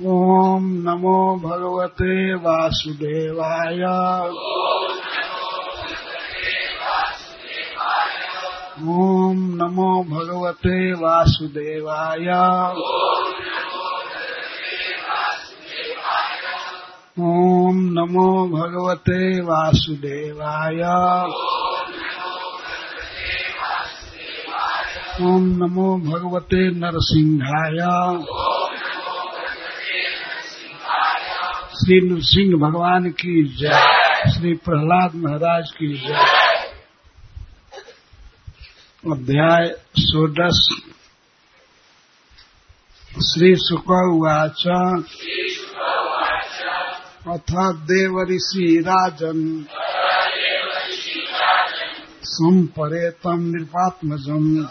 ॐ नमो भगवते वासुदेवाय। ॐ नमो भगवते वासुदेवाय। ॐ नमो भगवते वासुदेवाय। ॐ नमो भगवते नरसिंहाय। श्री नृसिंह भगवान की जय। श्री प्रहलाद महाराज की जय। अध्याय षोडश। श्री सुक उवाच अथ देवऋषि राजन्। सम्परेतम् नृपात्मजम्।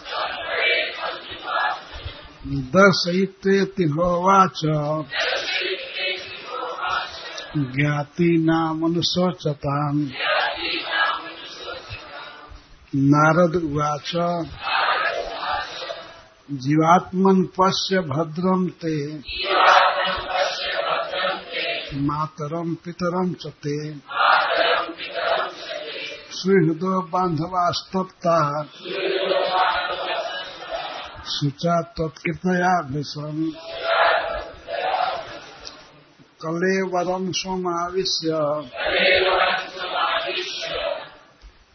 दर्शयित्वेति होवाच। ज्ञातीनामनुशोचताम् नारद उवाच, जीवात्मन् पश्य भद्रम ते मातरम पितरम च ते। सुहृदो बान्धवास्तप्ता शुचा त्वत्कृपया भृशम् कलेवरम् सोमाविश्य।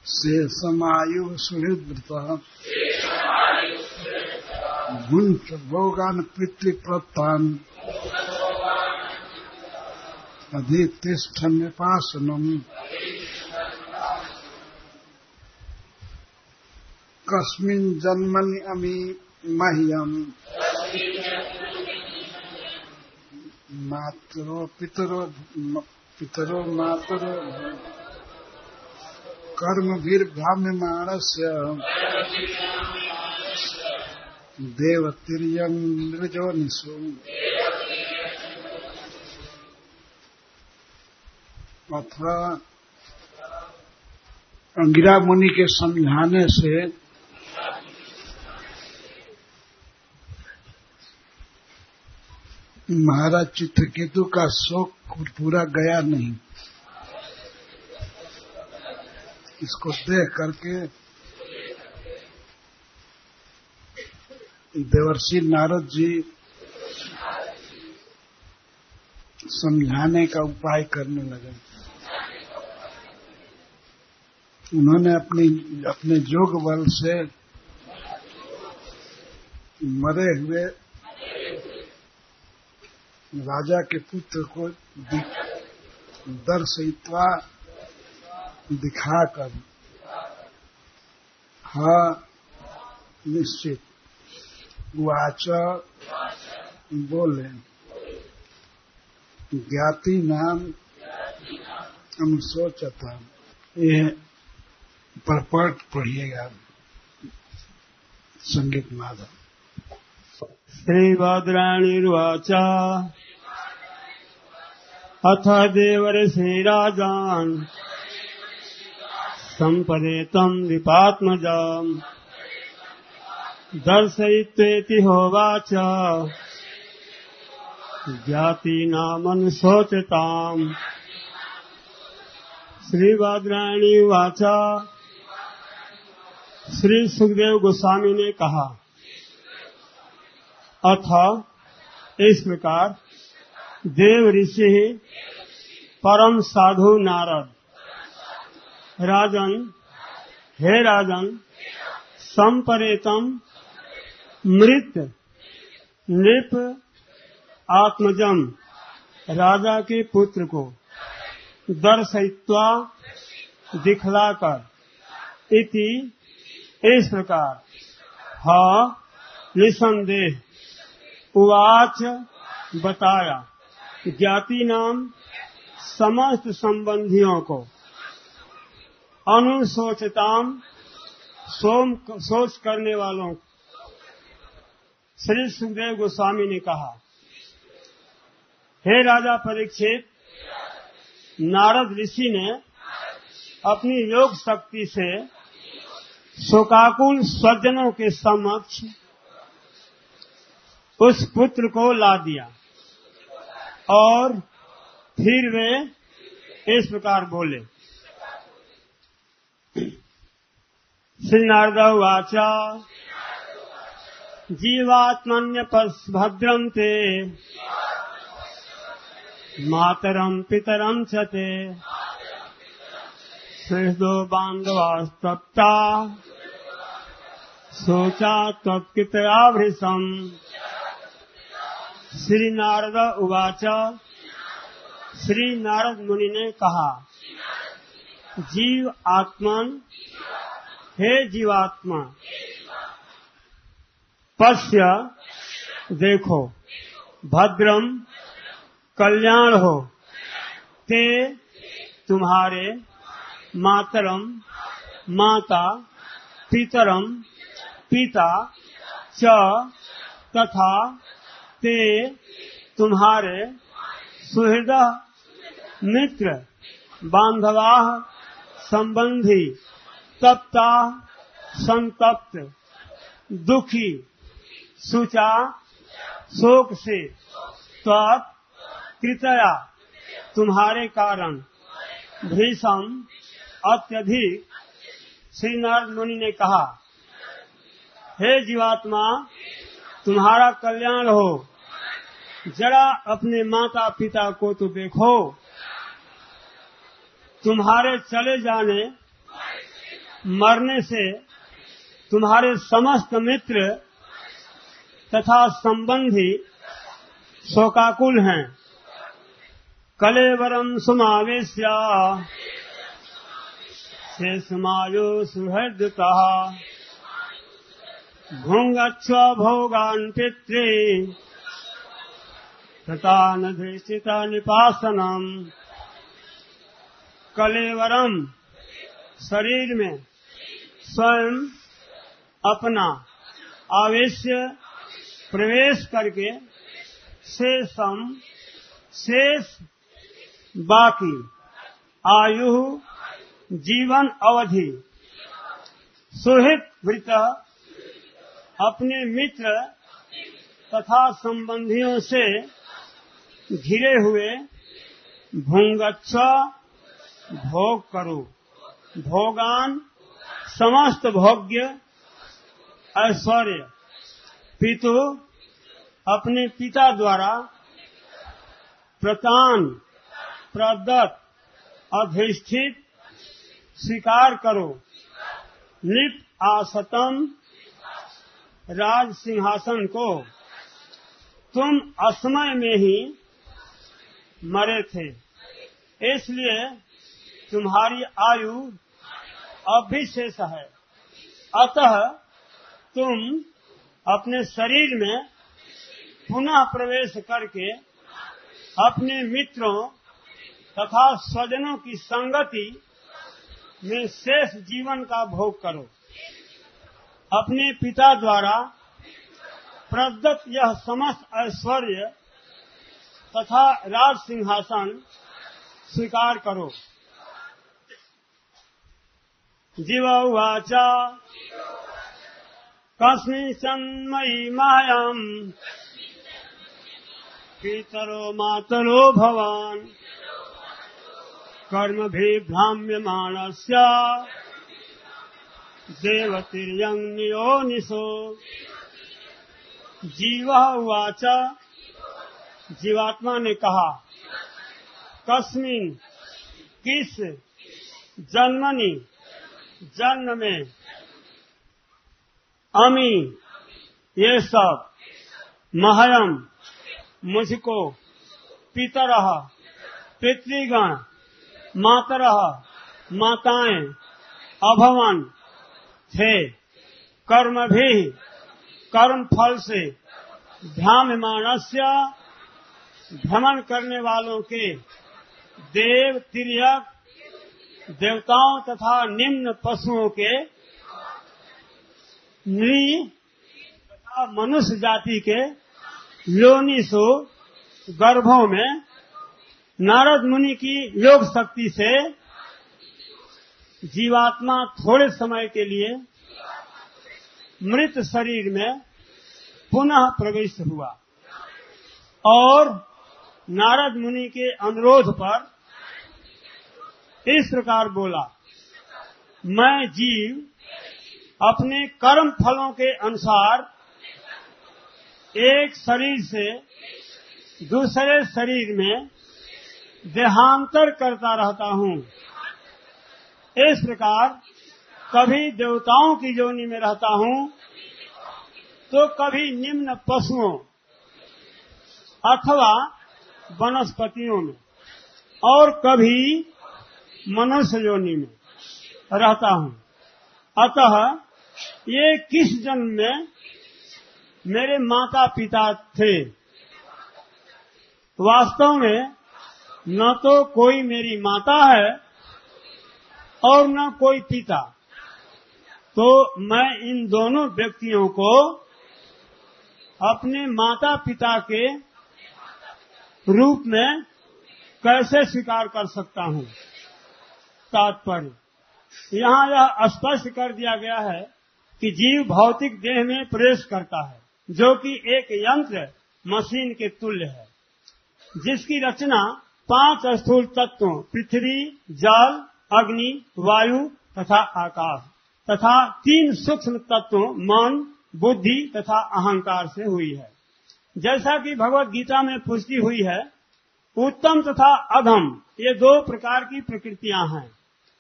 शेषमायुः सुहृद्वृतः भुञ्च भोगान् पितृप्रत्तान् अधितिष्ठन्यपासनम् कस्मिन् जन्मनि अमी मह्यम्। मातरो पितरो पितरो मातरो कर्मभिर्भ्राम्यमाणस्य देवतिर्यम् नृजोनिषु अथवा अंगिरा मुनि के समझाने से महाराज चित्रकेतु का शोक पूरा गया नहीं। इसको देख करके देवर्षि नारद जी समझाने का उपाय करने लगे। उन्होंने अपनी, अपने जोग बल से मरे हुए राजा के पुत्र को दर्शित्वा दिखाकर। हा, निश्चित। वाच बोले, ज्ञाति नाम अनुशोचता ये परपट पढ़िएगा। संगीत माधव। श्रीभद्राणिर्वाच अथ देवर्षिराजान् सम्पदेतम् विपात्मजाम्। दर्शयित्वेति होवाच। ज्ञातीनामनुशोचताम् श्रीवाद्रायणी वाचा श्री सुखदेव गोस्वामी ने कहा, अथ, इस प्रकार देव ऋषि परम साधु नारद। राजन, हे राजन, संपरेतम, मृत, नृप, आत्मजम, राजा के पुत्र को दर्शयित्वा दिखलाकर इति इस प्रकार। हा, निसंदेह, उवाच बताया। ज्ञाति नाम समस्त संबंधियों को अनुशोचताम सोम सोच करने वालों श्री सुखदेव गोस्वामी ने कहा, हे राजा परीक्षित, नारद ऋषि ने अपनी योग शक्ति से शोकाकुल स्वजनों के समक्ष उस पुत्र को ला दिया। और फिर वे इस प्रकार बोले। श्री नारद उवाच भद्रम ते मातरम् पितरम् च ते। हृदो बान्धवास्तप्ता। शोचा त्वत्कृतयाभृशम् श्री नारद उवाच। श्री नारद मुनि ने कहा, जीव आत्मन, हे जीवात्मा, पश्य, देखो, भद्रम, कल्याण हो, ते तुम्हारे मातरम, माता, पितरम, पिता, च, तथा ते तुम्हारे सुहृद मित्र बांधवा संबंधी तप्ता संतप्त दुखी सुचा शोक से त्वत कृतया तुम्हारे कारण भीषम अत्यधिक। श्री नारद मुनि ने कहा, हे जीवात्मा, तुम्हारा कल्याण हो। जरा अपने माता पिता को तो देखो। तुम्हारे चले जाने, मरने से तुम्हारे समस्त मित्र तथा संबंधी शोकाकुल हैं। कलेवरम सुमावेश्या। से समायो सुहृदता। भोगान पितृ। तथा नधिष्ठिता निपासनम कलेवरम शरीर में स्वयं अपना आवेश्य प्रवेश करके शेषम, शेष बाकी आयु, जीवन अवधि, सुहित वृत अपने मित्र तथा संबंधियों से घिरे हुए, भूंगच्छ भोग करो। भोगान समस्त भोग्य, ऐश्वर्य। पितु अपने पिता द्वारा प्रतान प्रदत्त, अधिष्ठित, स्वीकार करो। निप आसतम राज सिंहासन को। तुम असमय में ही मरे थे। इसलिए तुम्हारी आयु अब भी शेष है। अतः तुम अपने शरीर में पुनः प्रवेश करके अपने मित्रों तथा स्वजनों की संगति में शेष जीवन का भोग करो। अपने पिता द्वारा प्रदत्त यह समस्त ऐश्वर्य तथा राज सिंहासन स्वीकार करो। जीव उवाच। कस्मिन्मयी मायाम्। पितरो मातरो भवान्। कर्मभिभ्राम्यमाणस्य देवतिर्यङ्नियोनिशो जीव उवाच। जीवात्मा ने कहा, कस्मिन किस जन्मनी जन्म में अमी ये सब महयम मुझको पितर, पितृगण, मातर, माताएँ अभवन थे। कर्म भी कर्म फल से भ्राम्यमाणस्य भ्रमण करने वालों के देव तिरक देवताओं तथा निम्न पशुओं के नृ तथा मनुष्य जाति के योनिसु गर्भों में नारद मुनि की योग शक्ति से जीवात्मा थोड़े समय के लिए मृत शरीर में पुनः प्रवेश हुआ। और नारद मुनि के अनुरोध पर इस प्रकार बोला, मैं जीव अपने कर्म फलों के अनुसार एक शरीर से दूसरे शरीर में देहांतर करता रहता हूँ। इस प्रकार कभी देवताओं की योनि में रहता हूँ तो कभी निम्न पशुओं अथवा वनस्पतियों में और कभी मनुष्य योनि में रहता हूँ। अतः ये किस जन्म में मेरे माता पिता थे? वास्तव में न तो कोई मेरी माता है और न कोई पिता। तो मैं इन दोनों व्यक्तियों को अपने माता पिता के रूप में कैसे स्वीकार कर सकता हूँ? तात्पर्य। यहाँ यह स्पष्ट कर दिया गया है कि जीव भौतिक देह में प्रवेश करता है, जो कि एक यंत्र मशीन के तुल्य है, जिसकी रचना पाँच स्थूल तत्वों, पृथ्वी, जल, अग्नि, वायु तथा आकाश तथा तीन सूक्ष्म तत्वों, मन, बुद्धि तथा अहंकार से हुई है। जैसा कि भगवत गीता में पुष्टि हुई है, उत्तम तथा अधम, ये दो प्रकार की प्रकृतियाँ हैं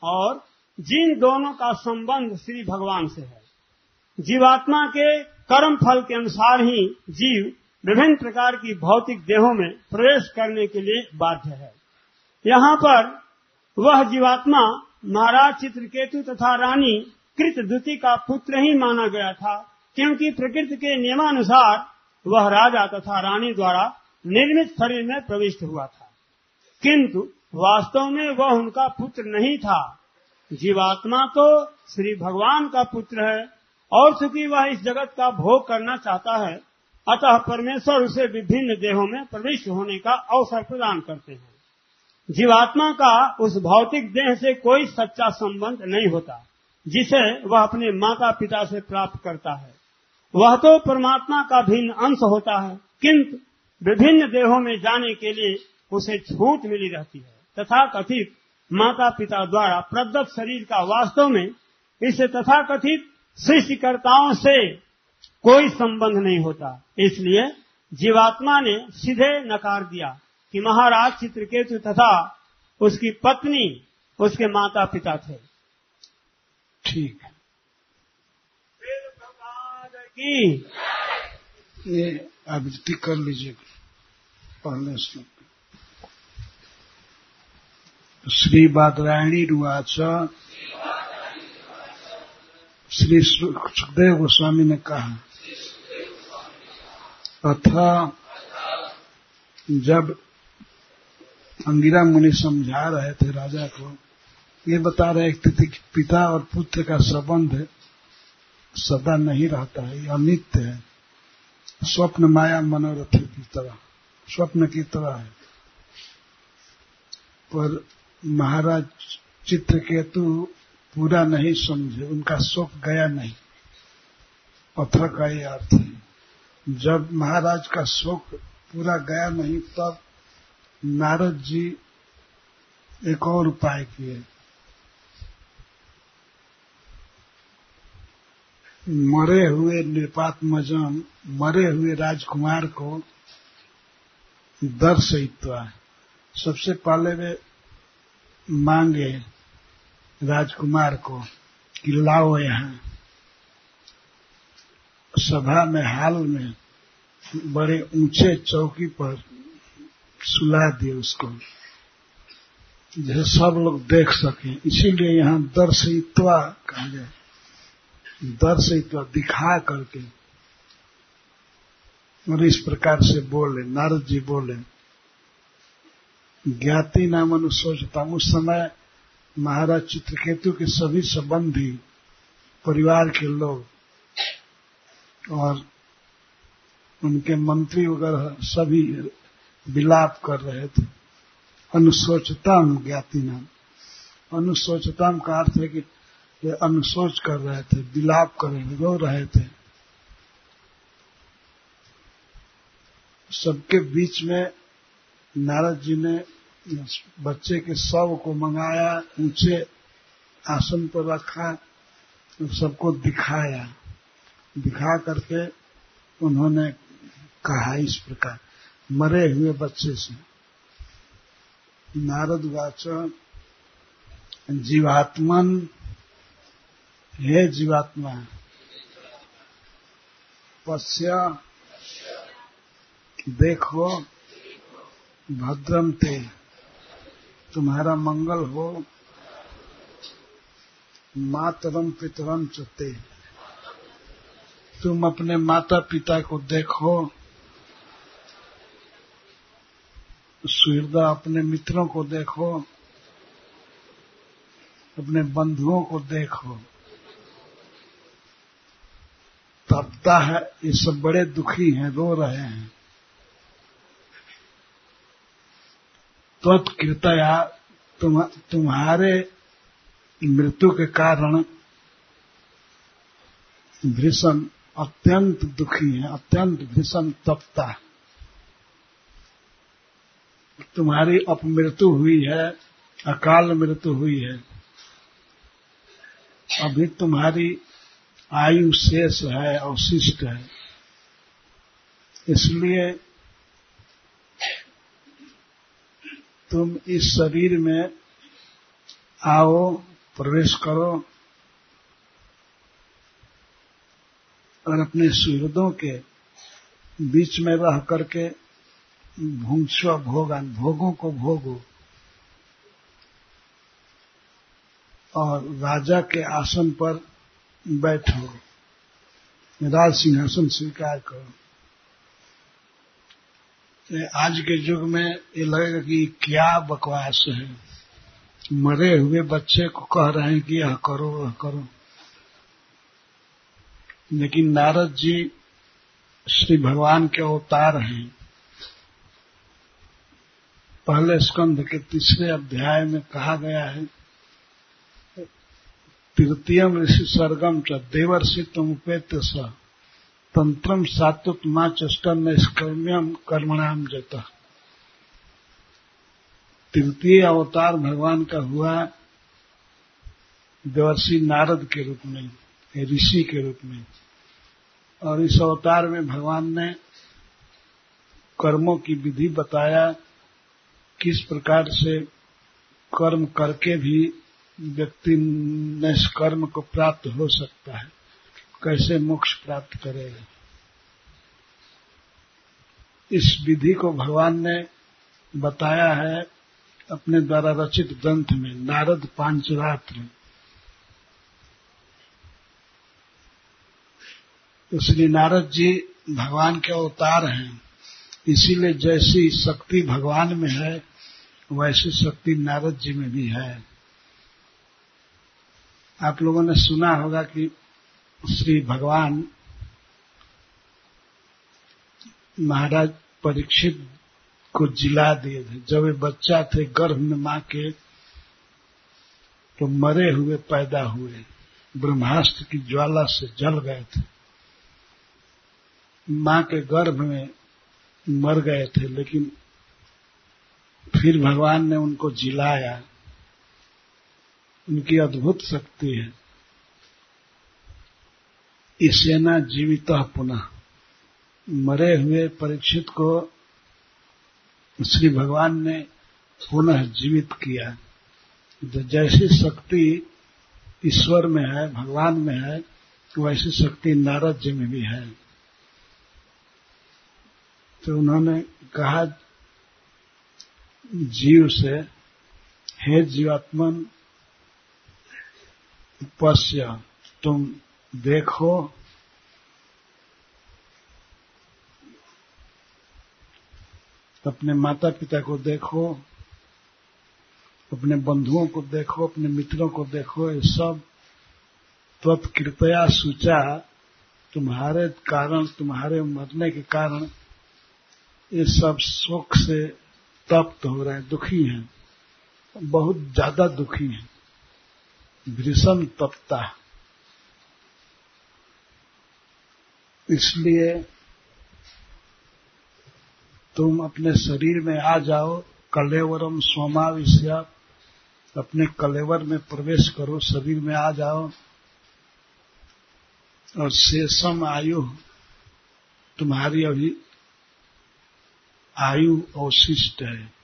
और जिन दोनों का संबंध श्री भगवान से है। जीवात्मा के कर्म फल के अनुसार ही जीव विभिन्न प्रकार की भौतिक देहों में प्रवेश करने के लिए बाध्य है। यहाँ पर वह जीवात्मा महाराज चित्रकेतु तथा रानी कृत द्युति का पुत्र ही माना गया था, क्योंकि प्रकृति के नियमानुसार वह राजा तथा रानी द्वारा निर्मित शरीर में प्रविष्ट हुआ था। किंतु वास्तव में वह उनका पुत्र नहीं था। जीवात्मा तो श्री भगवान का पुत्र है और चूँकि वह इस जगत का भोग करना चाहता है, अतः परमेश्वर उसे विभिन्न देहों में प्रविष्ट होने का अवसर प्रदान करते हैं। जीवात्मा का उस भौतिक देह से कोई सच्चा संबंध नहीं होता, जिसे वह अपने माता पिता से प्राप्त करता है। वह तो परमात्मा का भिन्न अंश होता है, किंतु विभिन्न देहों में जाने के लिए उसे छूट मिली रहती है। तथा कथित माता पिता द्वारा प्रदत्त शरीर का वास्तव में इसे तथा कथित सृष्टिकर्ताओं से कोई संबंध नहीं होता। इसलिए जीवात्मा ने सीधे नकार दिया कि महाराज चित्रकेतु तथा उसकी पत्नी, उसके माता पिता थे। ठीक है। की? ये आवृत्ति कर लीजिए पहले श्लोक श्री बादरायणी रुआच श्री सुखदेव गोस्वामी ने कहा तथा जब अंगिरा मुनि समझा रहे थे राजा को, ये बता रहे थे कि पिता और पुत्र का संबंध सदा नहीं रहता है अनित्य है। स्वप्न माया मनोरथ की तरह, स्वप्न की तरह है। पर महाराज चित्रकेतु पूरा नहीं समझे, उनका शोक गया नहीं। अथ का ये अर्थ है। जब महाराज का शोक पूरा गया नहीं, तब नारद जी एक और उपाय किए। मरे हुए निपात्मजन मरे हुए राजकुमार को दर्शयित्वा सबसे पहले वे मांगे राजकुमार को कि लाओ यहाँ। सभा में, हाल में बड़े ऊँचे चौकी पर सुला दिए उसको। जैसे सब लोग देख सके, इसीलिए यहाँ दर्शयित्वा कहा गया दर्शयित्वा दिखा करके और इस प्रकार से बोले, नारद जी बोले, ज्ञाति नाम अनुसोचता, उस समय महाराज चित्रकेतु के सभी संबंधी परिवार के लोग और उनके मंत्री वगैरह सभी विलाप कर रहे थे। अनुशोचताम ज्ञाति नाम। अनुशोचताम का अर्थ है कि वे अनुशोच कर रहे थे, विलाप कर रहे रो रहे थे। सबके बीच में नारद जी ने बच्चे के शव को मंगाया, ऊँचे आसन पर रखा, सबको दिखाया। दिखा करके उन्होंने कहा इस प्रकार, मरे हुए बच्चे से। नारद वाच, जीवात्मन हे जीवात्मा पश्य देखो, भद्रम ते, तुम्हारा मंगल हो, मातरम पितरम चते। तुम अपने माता पिता को देखो, सुहृदा अपने मित्रों को देखो, अपने बंधुओं को देखो। तपता है ये सब बड़े दुखी हैं रो रहे हैं। तुम, तुम्हारे मृत्यु के कारण भीषण अत्यंत दुखी है अत्यंत भीषण तपता है। तुम्हारी अपमृत्यु हुई है अकाल मृत्यु हुई है। अभी तुम्हारी आयु शेष है अवशिष्ट है। इसलिए तुम इस शरीर में आओ, प्रवेश करो और अपने सुहृदों के बीच में रह करके भूंस्व भोगन भोगों को भोगो और राजा के आसन पर बैठो। राज सिंहासन स्वीकार करो। आज के युग में ये लगेगा कि क्या बकवास है। मरे हुए बच्चे को कह रहे हैं कि यह करो, वह करो। लेकिन नारद जी श्री भगवान के अवतार हैं। पहले स्कंध के तीसरे अध्याय में कहा गया है तृतीयम ऋषि सर्गम च देवर्षि तुम उपेत स। तंत्रम सात्वत माँ चष्टन निष्कर्म्यम कर्मणाम जता। तृतीय अवतार भगवान का हुआ देवर्षि नारद के रूप में ऋषि के रूप में। और इस अवतार में भगवान ने कर्मों की विधि बताया, किस प्रकार से कर्म करके भी व्यक्ति निष्कर्म को प्राप्त हो सकता है। कैसे मोक्ष प्राप्त करेगा इस विधि को भगवान ने बताया है अपने द्वारा रचित ग्रंथ में, नारद पांचरात्र। श्री नारद जी भगवान के अवतार हैं। इसीलिए जैसी शक्ति भगवान में है, वैसी शक्ति नारद जी में भी है। आप लोगों ने सुना होगा कि श्री भगवान महाराज परीक्षित को जिला दिए थे। जब वे बच्चा थे, गर्भ में माँ के तो मरे हुए, पैदा हुए। ब्रह्मास्त्र की ज्वाला से जल गए थे। माँ के गर्भ में मर गए थे, लेकिन फिर भगवान ने उनको जिलाया। उनकी अद्भुत शक्ति है। इसेना जीवित पुनः। मरे हुए परीक्षित को श्री भगवान ने पुनः जीवित किया। तो जैसी शक्ति ईश्वर में है, भगवान में है, वैसी शक्ति नारद जी में भी है। तो उन्होंने कहा, जीव से, हे जीवात्मन पश्य तुम देखो। अपने माता पिता को देखो। अपने बंधुओं को देखो। अपने मित्रों को देखो। ये सब त्वत्कृपया सूचा। तुम्हारे कारण, तुम्हारे मरने के कारण ये सब शोक से तप्त हो रहे हैं, दुखी हैं। बहुत ज़्यादा दुखी हैं। भीषण तपता। इसलिए तुम अपने शरीर में आ जाओ, कलेवरम सोमाविश्या अपने कलेवर में प्रवेश करो, शरीर में आ जाओ। और शेषम आयु, तुम्हारी अभी आयु अवशिष्ट है।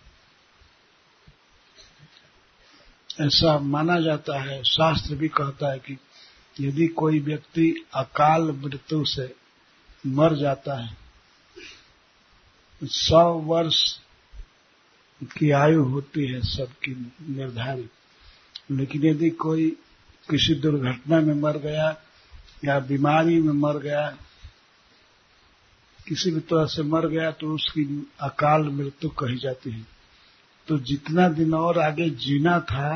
ऐसा माना जाता है, शास्त्र भी कहता है कि यदि कोई व्यक्ति अकाल मृत्यु से मर जाता है, सौ वर्ष की आयु होती है सबकी निर्धारित। लेकिन यदि कोई किसी दुर्घटना में मर गया या बीमारी में मर गया, किसी भी तरह से मर गया तो उसकी अकाल मृत्यु कही जाती है। तो जितना दिन और आगे जीना था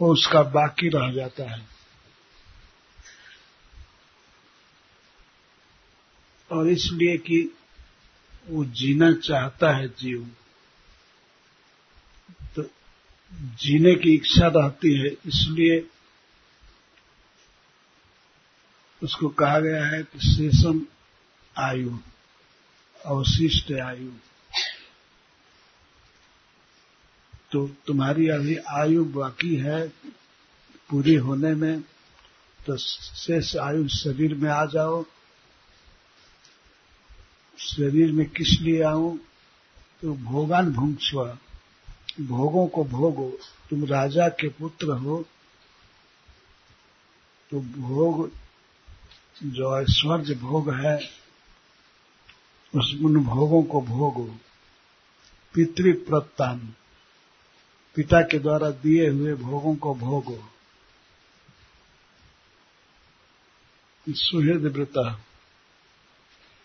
वो उसका बाकी रह जाता है। और इसलिए कि वो जीना चाहता है जीव तो जीने की इच्छा रहती है, इसलिए उसको कहा गया है कि शेषम आयु, अवशिष्ट आयु। तो तुम्हारी अभी आयु बाकी है पूरी होने में तो शेष आयु शरीर में आ जाओ। शरीर में किस लिए आऊँ? तो भोगान भुंक्ष्व भोगों को भोगो। तुम राजा के पुत्र हो तो भोग, जो ऐश्वर्य भोग है, उस उन भोगों को भोगो। पितृप्रत्तान पिता के द्वारा दिए हुए भोगों को भोगो। सुहृद व्रता।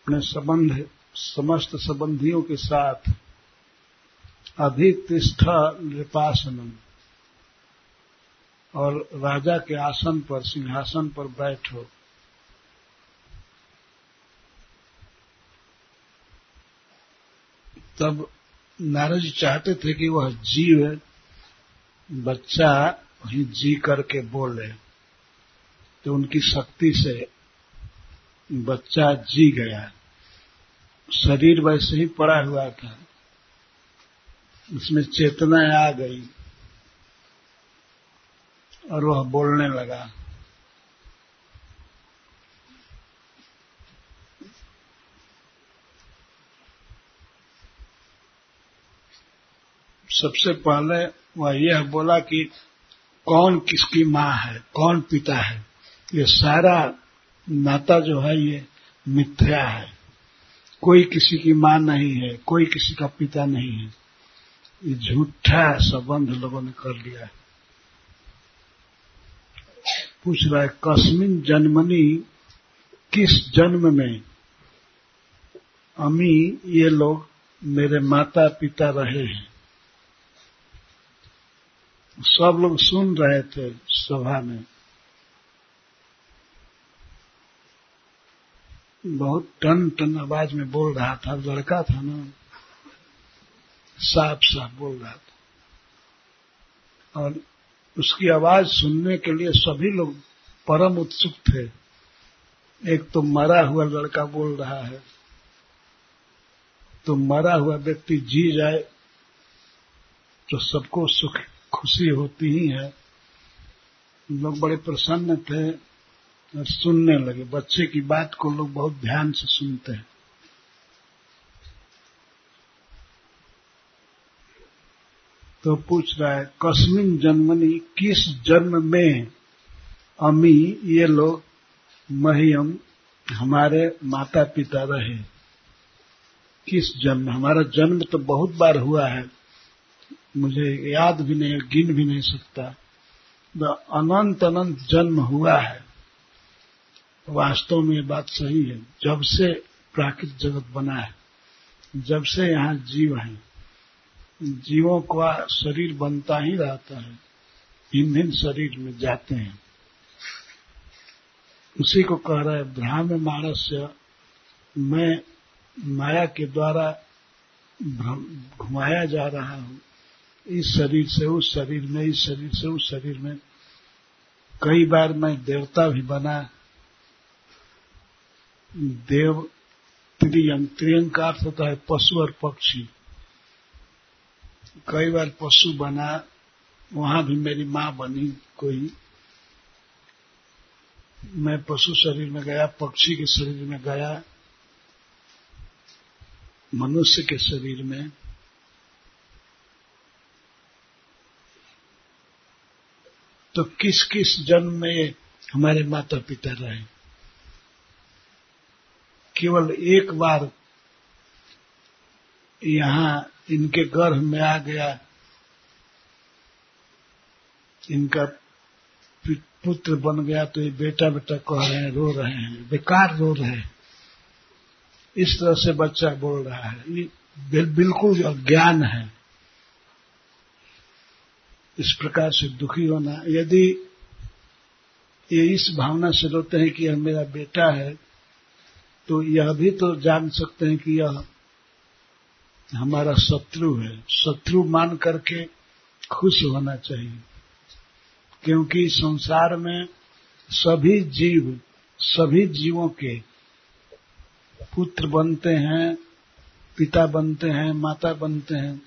अपने संबंध, समस्त संबंधियों के साथ अधितिष्ठ नृपासनम। और राजा के आसन पर, सिंहासन पर बैठो। तब नारद जी चाहते थे कि वह जीव बच्चा ही जी करके बोले तो उनकी शक्ति से बच्चा जी गया। शरीर वैसे ही पड़ा हुआ था। उसमें चेतना आ गई और वह बोलने लगा, सबसे पहले वह यह बोला कि कौन किसकी माँ है, कौन पिता है? ये सारा नाता जो है ये मिथ्या है। कोई किसी की माँ नहीं है, कोई किसी का पिता नहीं है। ये झूठा संबंध लोगों ने कर लिया है। पूछ रहा है, कस्मिन जन्मनी, किस जन्म में? अमी, ये लोग मेरे माता पिता रहे हैं। सब लोग सुन रहे थे सभा में। बहुत टन टन आवाज़ में बोल रहा था, लड़का था ना साफ़ साफ़ बोल रहा था। और उसकी आवाज़ सुनने के लिए सभी लोग परम उत्सुक थे। एक तो मरा हुआ लड़का बोल रहा है तो मरा हुआ व्यक्ति जी जाए तो सबको सुख खुशी होती ही है। लोग बड़े प्रसन्न थे और सुनने लगे। बच्चे की बात को लोग बहुत ध्यान से सुनते हैं। तो पूछ रहा है, कस्मिन जन्मनी किस जन्म में अमी ये लोग महियम हमारे माता पिता रहे? किस जन्म? हमारा जन्म तो बहुत बार हुआ है। मुझे याद भी नहीं, गिन भी नहीं सकता। तो अनंत अनंत जन्म हुआ है। वास्तव में ये बात सही है। जब से प्राकृतिक जगत बना है, जब से यहाँ जीव है, जीवों का शरीर बनता ही रहता है। भिन्न भिन्न शरीर में जाते हैं। उसी को कह रहा है ब्राह्म मानस्य मैं माया के द्वारा घुमाया जा रहा हूँ। इस शरीर से, उस शरीर में, इस शरीर से, उस शरीर में। कई बार मैं देवता भी बना। देव त्रियंग त्रियंग का अर्थ होता है पशु और पक्षी। कई बार पशु बना, वहाँ भी मेरी माँ बनी कोई। मैं पशु शरीर में गया, पक्षी के शरीर में गया, मनुष्य के शरीर में। तो किस किस जन्म में हमारे माता पिता रहे? केवल एक बार यहाँ इनके गर्भ में आ गया। इनका पुत्र बन गया तो ये बेटा बेटा कह रहे हैं, रो रहे हैं, बेकार रो रहे हैं। इस तरह से बच्चा बोल रहा है। ये बिल्कुल अज्ञान है। इस प्रकार से दुखी होना। यदि ये इस भावना से रोते हैं कि यह मेरा बेटा है तो यह भी तो जान सकते हैं कि यह हमारा शत्रु है। शत्रु मान करके खुश होना चाहिए, क्योंकि संसार में सभी जीव, सभी जीवों के पुत्र बनते हैं, पिता बनते हैं, माता बनते हैं।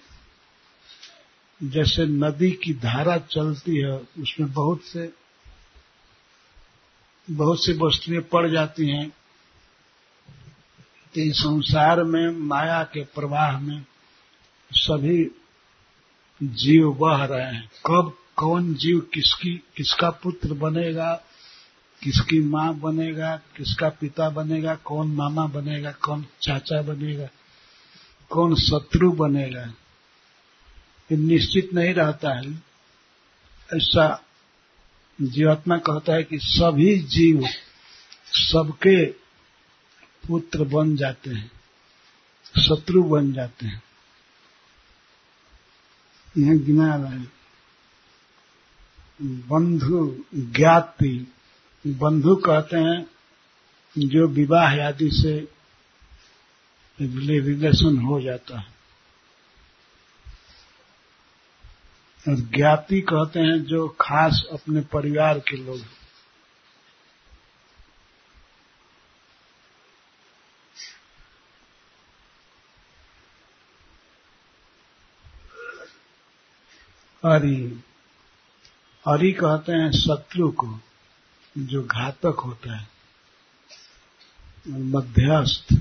जैसे नदी की धारा चलती है, उसमें बहुत से, बहुत सी वस्तुएँ पड़ जाती हैं। तो इस संसार में, माया के प्रवाह में सभी जीव बह रहे हैं। कब, कौन जीव किसकी, किसका पुत्र बनेगा, किसकी माँ बनेगा, किसका पिता बनेगा, कौन मामा बनेगा, कौन चाचा बनेगा, कौन शत्रु बनेगा। निश्चित नहीं रहता है। ऐसा जीवात्मा कहता है कि सभी जीव सबके पुत्र बन जाते हैं, शत्रु बन जाते हैं। यह गिना रहे बंधु ज्ञाति, बंधु कहते हैं, जो विवाह आदि से रिलेशन हो जाता है। ज्ञाति कहते हैं जो खास अपने परिवार के लोग हरि हरि कहते हैं शत्रु को, जो घातक होता है, मध्यस्थ।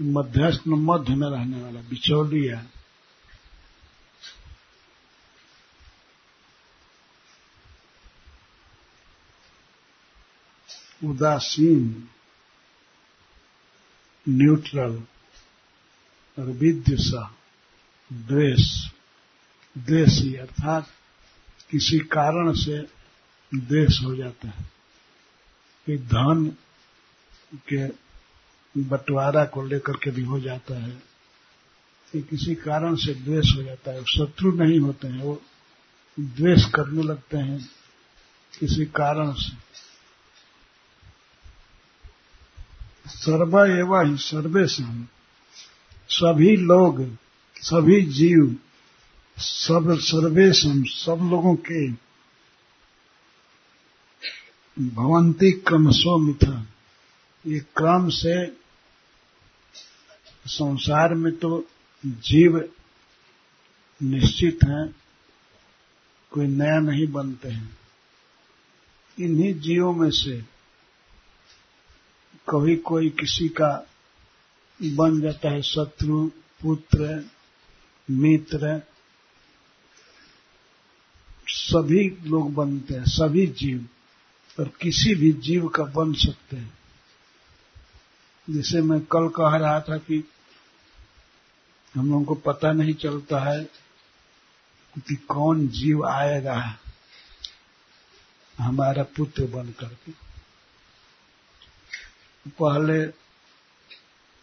मध्यस्थ, मध्य में रहने वाला, बिचौलिया। उदासीन न्यूट्रल और विद्युषा द्वेष, द्वेषी, अर्थात किसी कारण से द्वेष हो जाता है। कि धन के बंटवारा को लेकर के भी हो जाता है। कि किसी कारण से द्वेष हो जाता है। शत्रु नहीं होते हैं, वो द्वेष करने लगते हैं किसी कारण से। सर्व एवं ही सर्वेशम सभी लोग, सभी जीव, सब सर्वेशम सब लोगों के भवंती क्रमशो मिथा ये क्रम से संसार में तो जीव निश्चित हैं, कोई नया नहीं बनते हैं। इन्हीं जीवों में से कभी कोई किसी का बन जाता है शत्रु, पुत्र, मित्र, सभी लोग बनते हैं, सभी जीव और किसी भी जीव का बन सकते हैं। जैसे मैं कल कह रहा था कि हम लोगों को पता नहीं चलता है कि कौन जीव आएगा, हमारा पुत्र बन करके पहले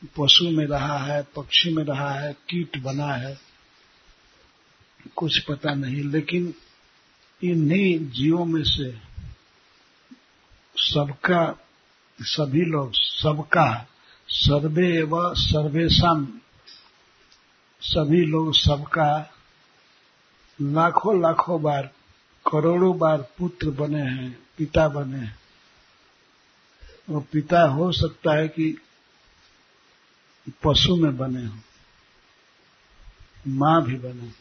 पशु में रहा है, पक्षी में रहा है, कीट बना है, कुछ पता नहीं, लेकिन इन्हीं जीवों में से सबका, सभी लोग, सबका, सर्वे व सर्वेशम, सभी लोग सबका लाखों लाखों बार, करोड़ों बार पुत्र बने हैं, पिता बने हैं। वो पिता हो सकता है कि पशु में बने हो, माँ भी बने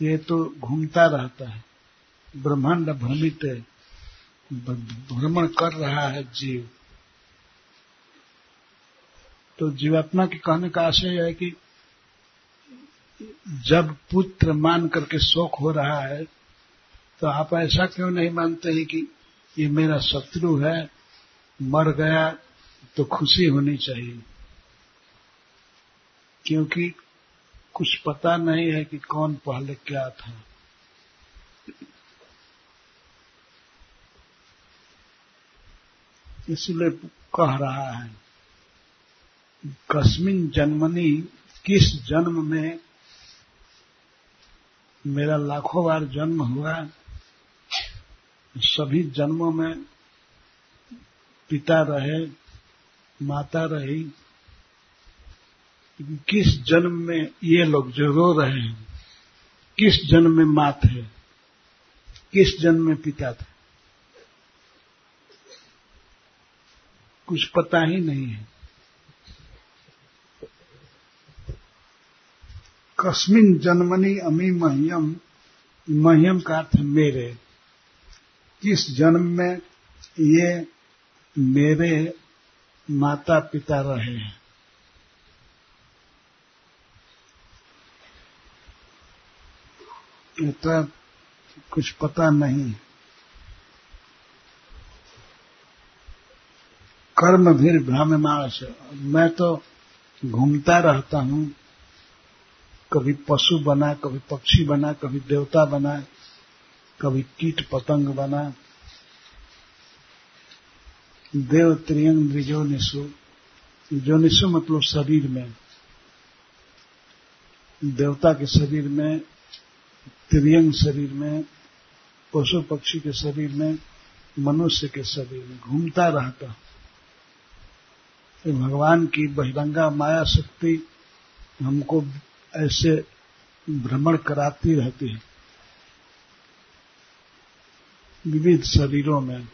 ये तो घूमता रहता है, ब्रह्मांड भ्रमित है, भ्रमण कर रहा है जीव। तो जीवात्मा के कहने का आशय है कि जब पुत्र मान करके शोक हो रहा है तो आप ऐसा क्यों नहीं मानते हैं कि ये मेरा शत्रु है, मर गया तो खुशी होनी चाहिए। क्योंकि कुछ पता नहीं है कि कौन पहले क्या था। इसलिए कह रहा है, कस्मिन जन्मनी, किस जन्म में मेरा लाखों बार जन्म हुआ सभी जन्मों में पिता रहे, माता रही, किस जन्म में ये लोग जो रो रहे हैं, किस जन्म में माँ थे किस जन्म में पिता थे? कुछ पता ही नहीं है। कस्मिन जन्मनी अमी महियम महियम का अर्थ मेरे। किस जन्म में ये मेरे माता पिता रहे हैं? इतना कुछ पता नहीं। कर्म भी भ्राम्यमाण से। मैं तो घूमता रहता हूँ। कभी पशु बना, कभी पक्षी बना, कभी देवता बना। कभी कीट पतंग बना। देव त्रियंग द्विजो निशु जो निशु मतलब शरीर में। देवता के शरीर में त्रियंग शरीर में, पशु पक्षी के शरीर में, मनुष्य के शरीर में घूमता रहता। भगवान की बहिरंगा माया शक्ति हमको ऐसे भ्रमण कराती रहती है। विविध शरीरों में।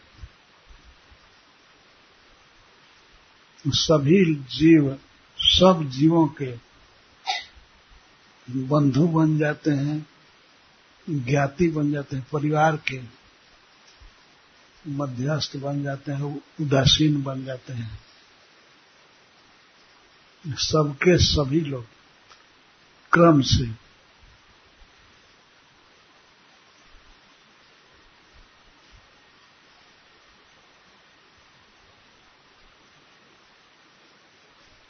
सभी जीव, सब जीवों के बंधु बन जाते हैं, ज्ञाति बन जाते हैं, परिवार के मध्यस्थ बन जाते हैं, उदासीन बन जाते हैं। सबके सभी लोग क्रम से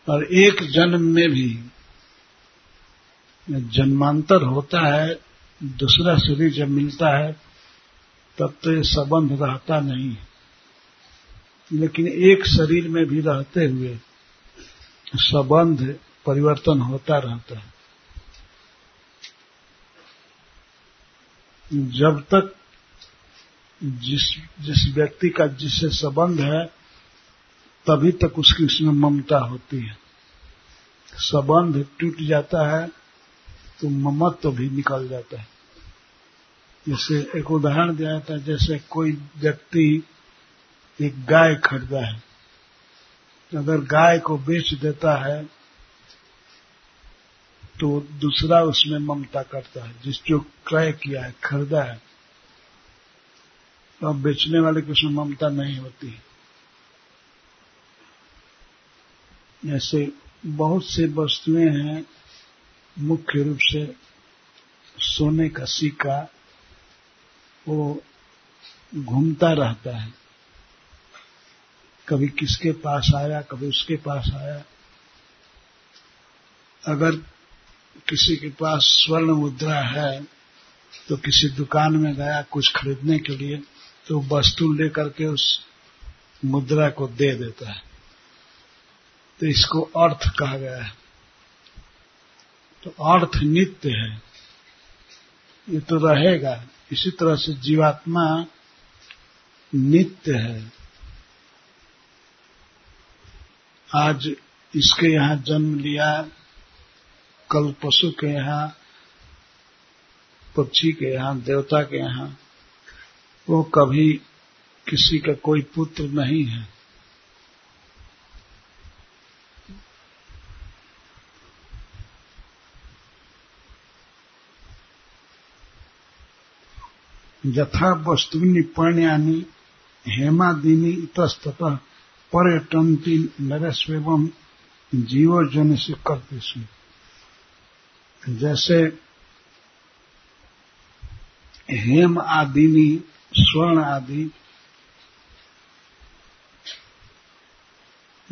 और एक जन्म में भी जन्मांतर होता है, दूसरा शरीर जब मिलता है, तब तो ये संबंध रहता नहीं लेकिन एक शरीर में भी रहते हुए संबंध परिवर्तन होता रहता है। जब तक जिस जिस व्यक्ति का जिससे संबंध है तभी तक उसकी उसमें ममता होती है। संबंध टूट जाता है तो ममत्व तो भी निकल जाता है। जैसे एक उदाहरण दिया जाता है जैसे कोई व्यक्ति एक गाय खरीदा है। अगर गाय को बेच देता है तो दूसरा उसमें ममता करता है, जिस जो क्रय किया है, खरीदा है। तो बेचने वाले की उसमें ममता नहीं होती ऐसे बहुत से वस्तुएँ हैं, मुख्य रूप से सोने का सिक्का, वो घूमता रहता है। कभी किसके पास आया, कभी उसके पास आया। अगर किसी के पास स्वर्ण मुद्रा है तो किसी दुकान में गया कुछ खरीदने के लिए तो वस्तु लेकर के उस मुद्रा को दे देता है। तो इसको अर्थ कहा गया है। तो अर्थ नित्य है। ये तो रहेगा। इसी तरह से जीवात्मा नित्य है। आज इसके यहाँ जन्म लिया, कल पशु के यहाँ, पक्षी के यहाँ, देवता के यहाँ, वो कभी किसी का कोई पुत्र नहीं है। यथा वस्तुनि पर्ण्यानि हेमादीनी इतस्तत पर्यटंती नरस्वेम जीव जन से करते जैसे हेम आदिनी, स्वर्ण आदि,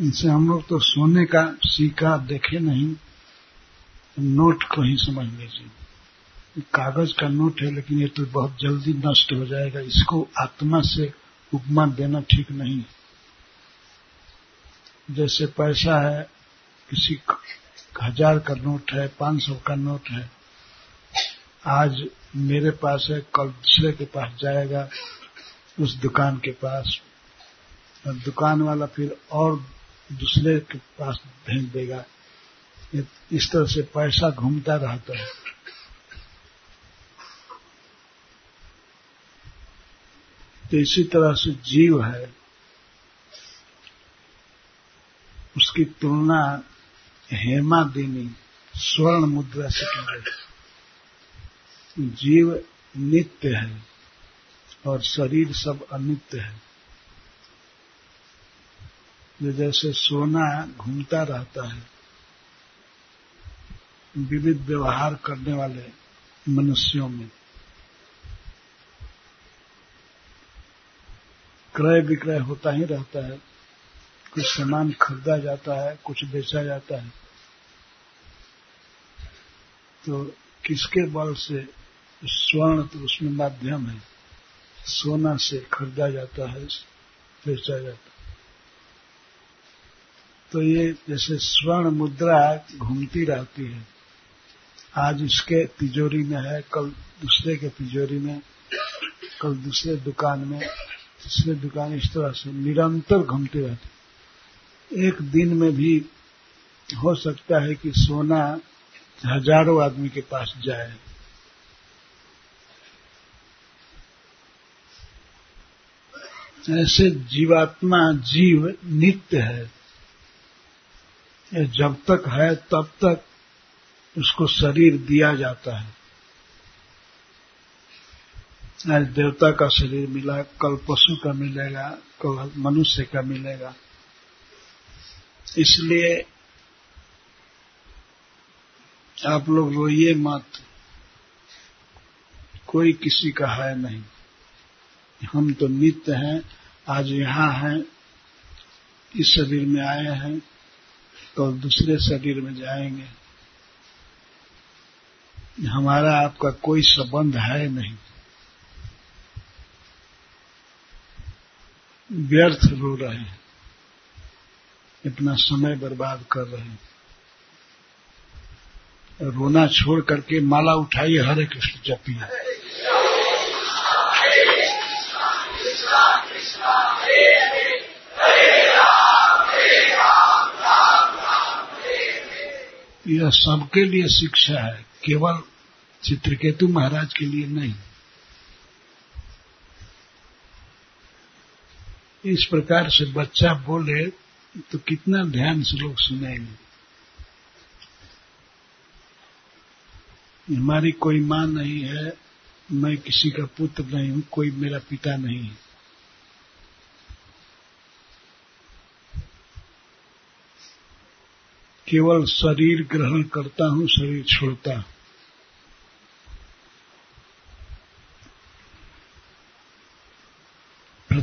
इनसे हम लोग तो सोने का सीखा देखे नहीं, नोट को ही समझ लीजिए। कागज़ का नोट है, लेकिन ये तो बहुत जल्दी नष्ट हो जाएगा। इसको आत्मा से उपमा देना ठीक नहीं। जैसे पैसा है, किसी हज़ार का नोट है, पाँच सौ का नोट है, आज मेरे पास है, कल दूसरे के पास जाएगा, उस दुकान के पास। दुकान वाला फिर और दूसरे के पास भेज देगा। इस तरह से पैसा घूमता रहता है। तो इसी तरह से जीव है, उसकी तुलना हेमा देनी स्वर्ण मुद्रा से की जीव नित्य है और शरीर सब अनित्य है। जो जैसे सोना घूमता रहता है, विविध व्यवहार करने वाले मनुष्यों में। क्रय विक्रय होता ही रहता है। कुछ सामान खरीदा जाता है, कुछ बेचा जाता है। तो किसके बल से स्वर्ण तो उसमें माध्यम है। सोना से खरीदा जाता है, बेचा जाता है। तो ये जैसे स्वर्ण मुद्रा घूमती रहती है। आज इसके तिजोरी में है, कल दूसरे के तिजोरी में, कल दूसरे दुकान में। तीसरे दुकान इस तरह से निरंतर घूमती रहती एक दिन में भी हो सकता है कि सोना हज़ारों आदमी के पास जाए। ऐसे जीवात्मा जीव नित्य है। जब तक है तब तक उसको शरीर दिया जाता है। आज देवता का शरीर मिला, कल पशु का मिलेगा, कल मनुष्य का मिलेगा। इसलिए आप लोग रोइए मत। कोई किसी का है नहीं। हम तो नित्य हैं, आज यहाँ हैं, इस शरीर में आए हैं तो दूसरे शरीर में जाएँगे। हमारा आपका कोई संबंध है नहीं। व्यर्थ रो रहे हैं। इतना समय बर्बाद कर रहे हैं। रोना छोड़ करके माला उठाइए हरे कृष्ण जपिए यह सबके लिए शिक्षा है, केवल चित्रकेतु महाराज के लिए नहीं। इस प्रकार से बच्चा बोले तो कितना ध्यान से लोग सुनेंगे। हमारी कोई माँ नहीं है, मैं किसी का पुत्र नहीं हूँ, कोई मेरा पिता नहीं है। केवल शरीर ग्रहण करता हूँ, शरीर छोड़ता हूँ।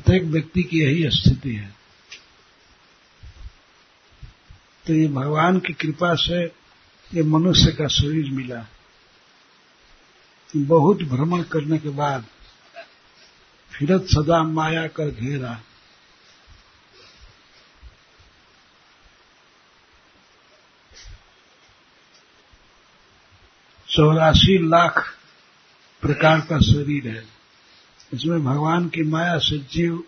प्रत्येक व्यक्ति की यही स्थिति है। तो ये भगवान की कृपा से ये मनुष्य का शरीर मिला। बहुत भ्रमण करने के बाद फिरत सदा माया कर घेरा। चौरासी लाख प्रकार का शरीर है। इसमें भगवान की माया से जीव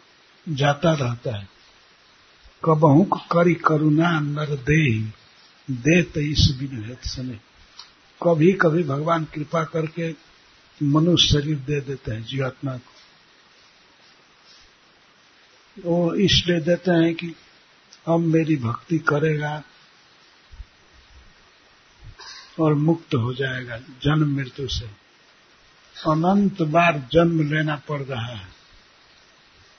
जाता रहता है। कबहू करी करुणा नर दे दे तेईस बिन है समय कभी कभी भगवान कृपा करके मनुष्य शरीर दे देते हैं जीवात्मा को। वो इसलिए देते हैं कि अब मेरी भक्ति करेगा और मुक्त हो जाएगा जन्म मृत्यु से। अनंत बार जन्म लेना पड़ रहा है।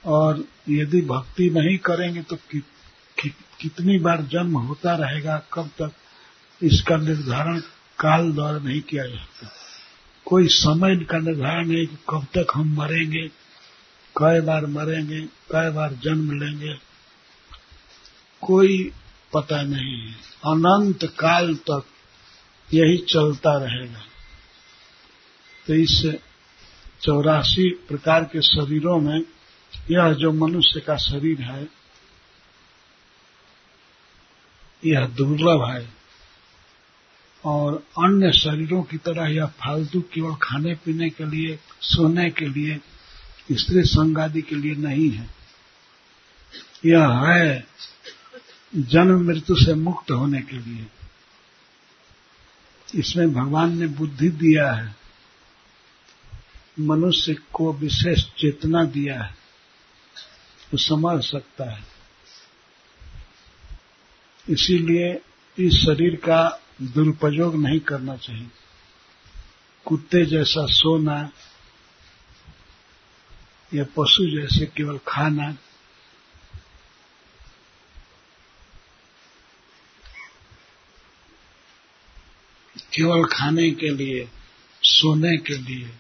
और यदि भक्ति नहीं करेंगे तो कि, कि, कितनी बार जन्म होता रहेगा कब तक इसका निर्धारण काल द्वारा नहीं किया जाता कोई समय का निर्धारण नहीं कि कब तक हम मरेंगे कई बार मरेंगे कई बार जन्म लेंगे। कोई पता नहीं। है अनंत काल तक यही चलता रहेगा। तो इस चौरासी प्रकार के शरीरों में यह जो मनुष्य का शरीर है, यह दुर्लभ है। और अन्य शरीरों की तरह यह फालतू केवल खाने पीने के लिए, सोने के लिए, स्त्री संगादि के लिए नहीं है। यह है जन्म मृत्यु से मुक्त होने के लिए। इसमें भगवान ने बुद्धि दिया है। मनुष्य को विशेष चेतना दिया है वो समझ सकता है। इसीलिए इस शरीर का दुरुपयोग नहीं करना चाहिए। कुत्ते जैसा सोना या पशु जैसे केवल खाना, केवल खाने के लिए, सोने के लिए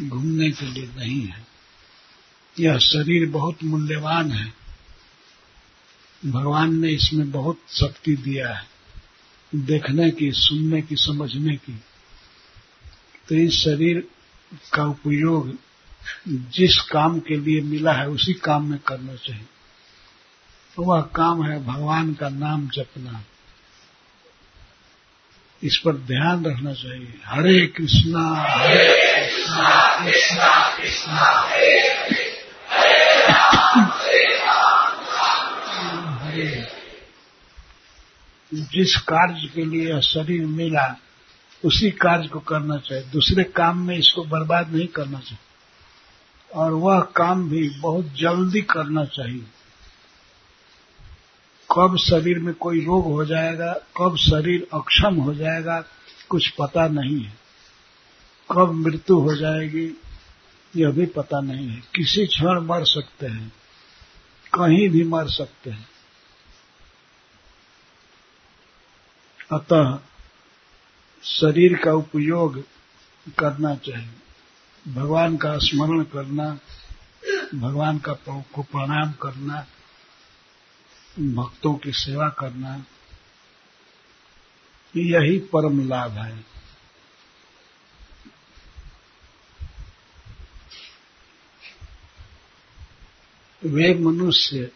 घूमने के लिए नहीं है। यह शरीर बहुत मूल्यवान है। भगवान ने इसमें बहुत शक्ति दिया है। देखने की, सुनने की, समझने की। तो इस शरीर का उपयोग जिस काम के लिए मिला है, उसी काम में करना चाहिए। तो वह काम है भगवान का नाम जपना। इस पर ध्यान रखना चाहिए। हरे कृष्णा, हरे जिस कार्य के लिए शरीर मिला, उसी कार्य को करना चाहिए। दूसरे काम में इसको बर्बाद नहीं करना चाहिए। और वह काम भी बहुत जल्दी करना चाहिए। कब शरीर में कोई रोग हो जाएगा, कब शरीर अक्षम हो जाएगा, कुछ पता नहीं है। कब मृत्यु हो जाएगी, यह भी पता नहीं है। किसी क्षण मर सकते हैं, कहीं भी मर सकते हैं। अतः शरीर का उपयोग करना चाहिए। भगवान का स्मरण करना, भगवान का को प्रणाम करना, भक्तों की सेवा करना, यही परम लाभ है। वे मनुष्य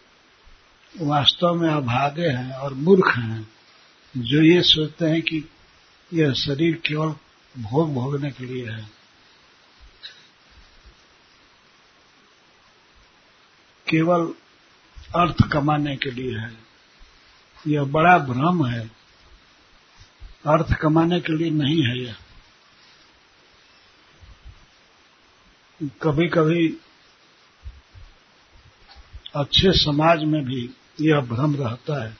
वास्तव में अभागे हैं और मूर्ख हैं, जो ये सोचते हैं कि यह शरीर केवल भोग भोगने के लिए है। केवल अर्थ कमाने के लिए है। यह बड़ा भ्रम है। अर्थ कमाने के लिए नहीं है यह। कभी कभी अच्छे समाज में भी यह भ्रम रहता है।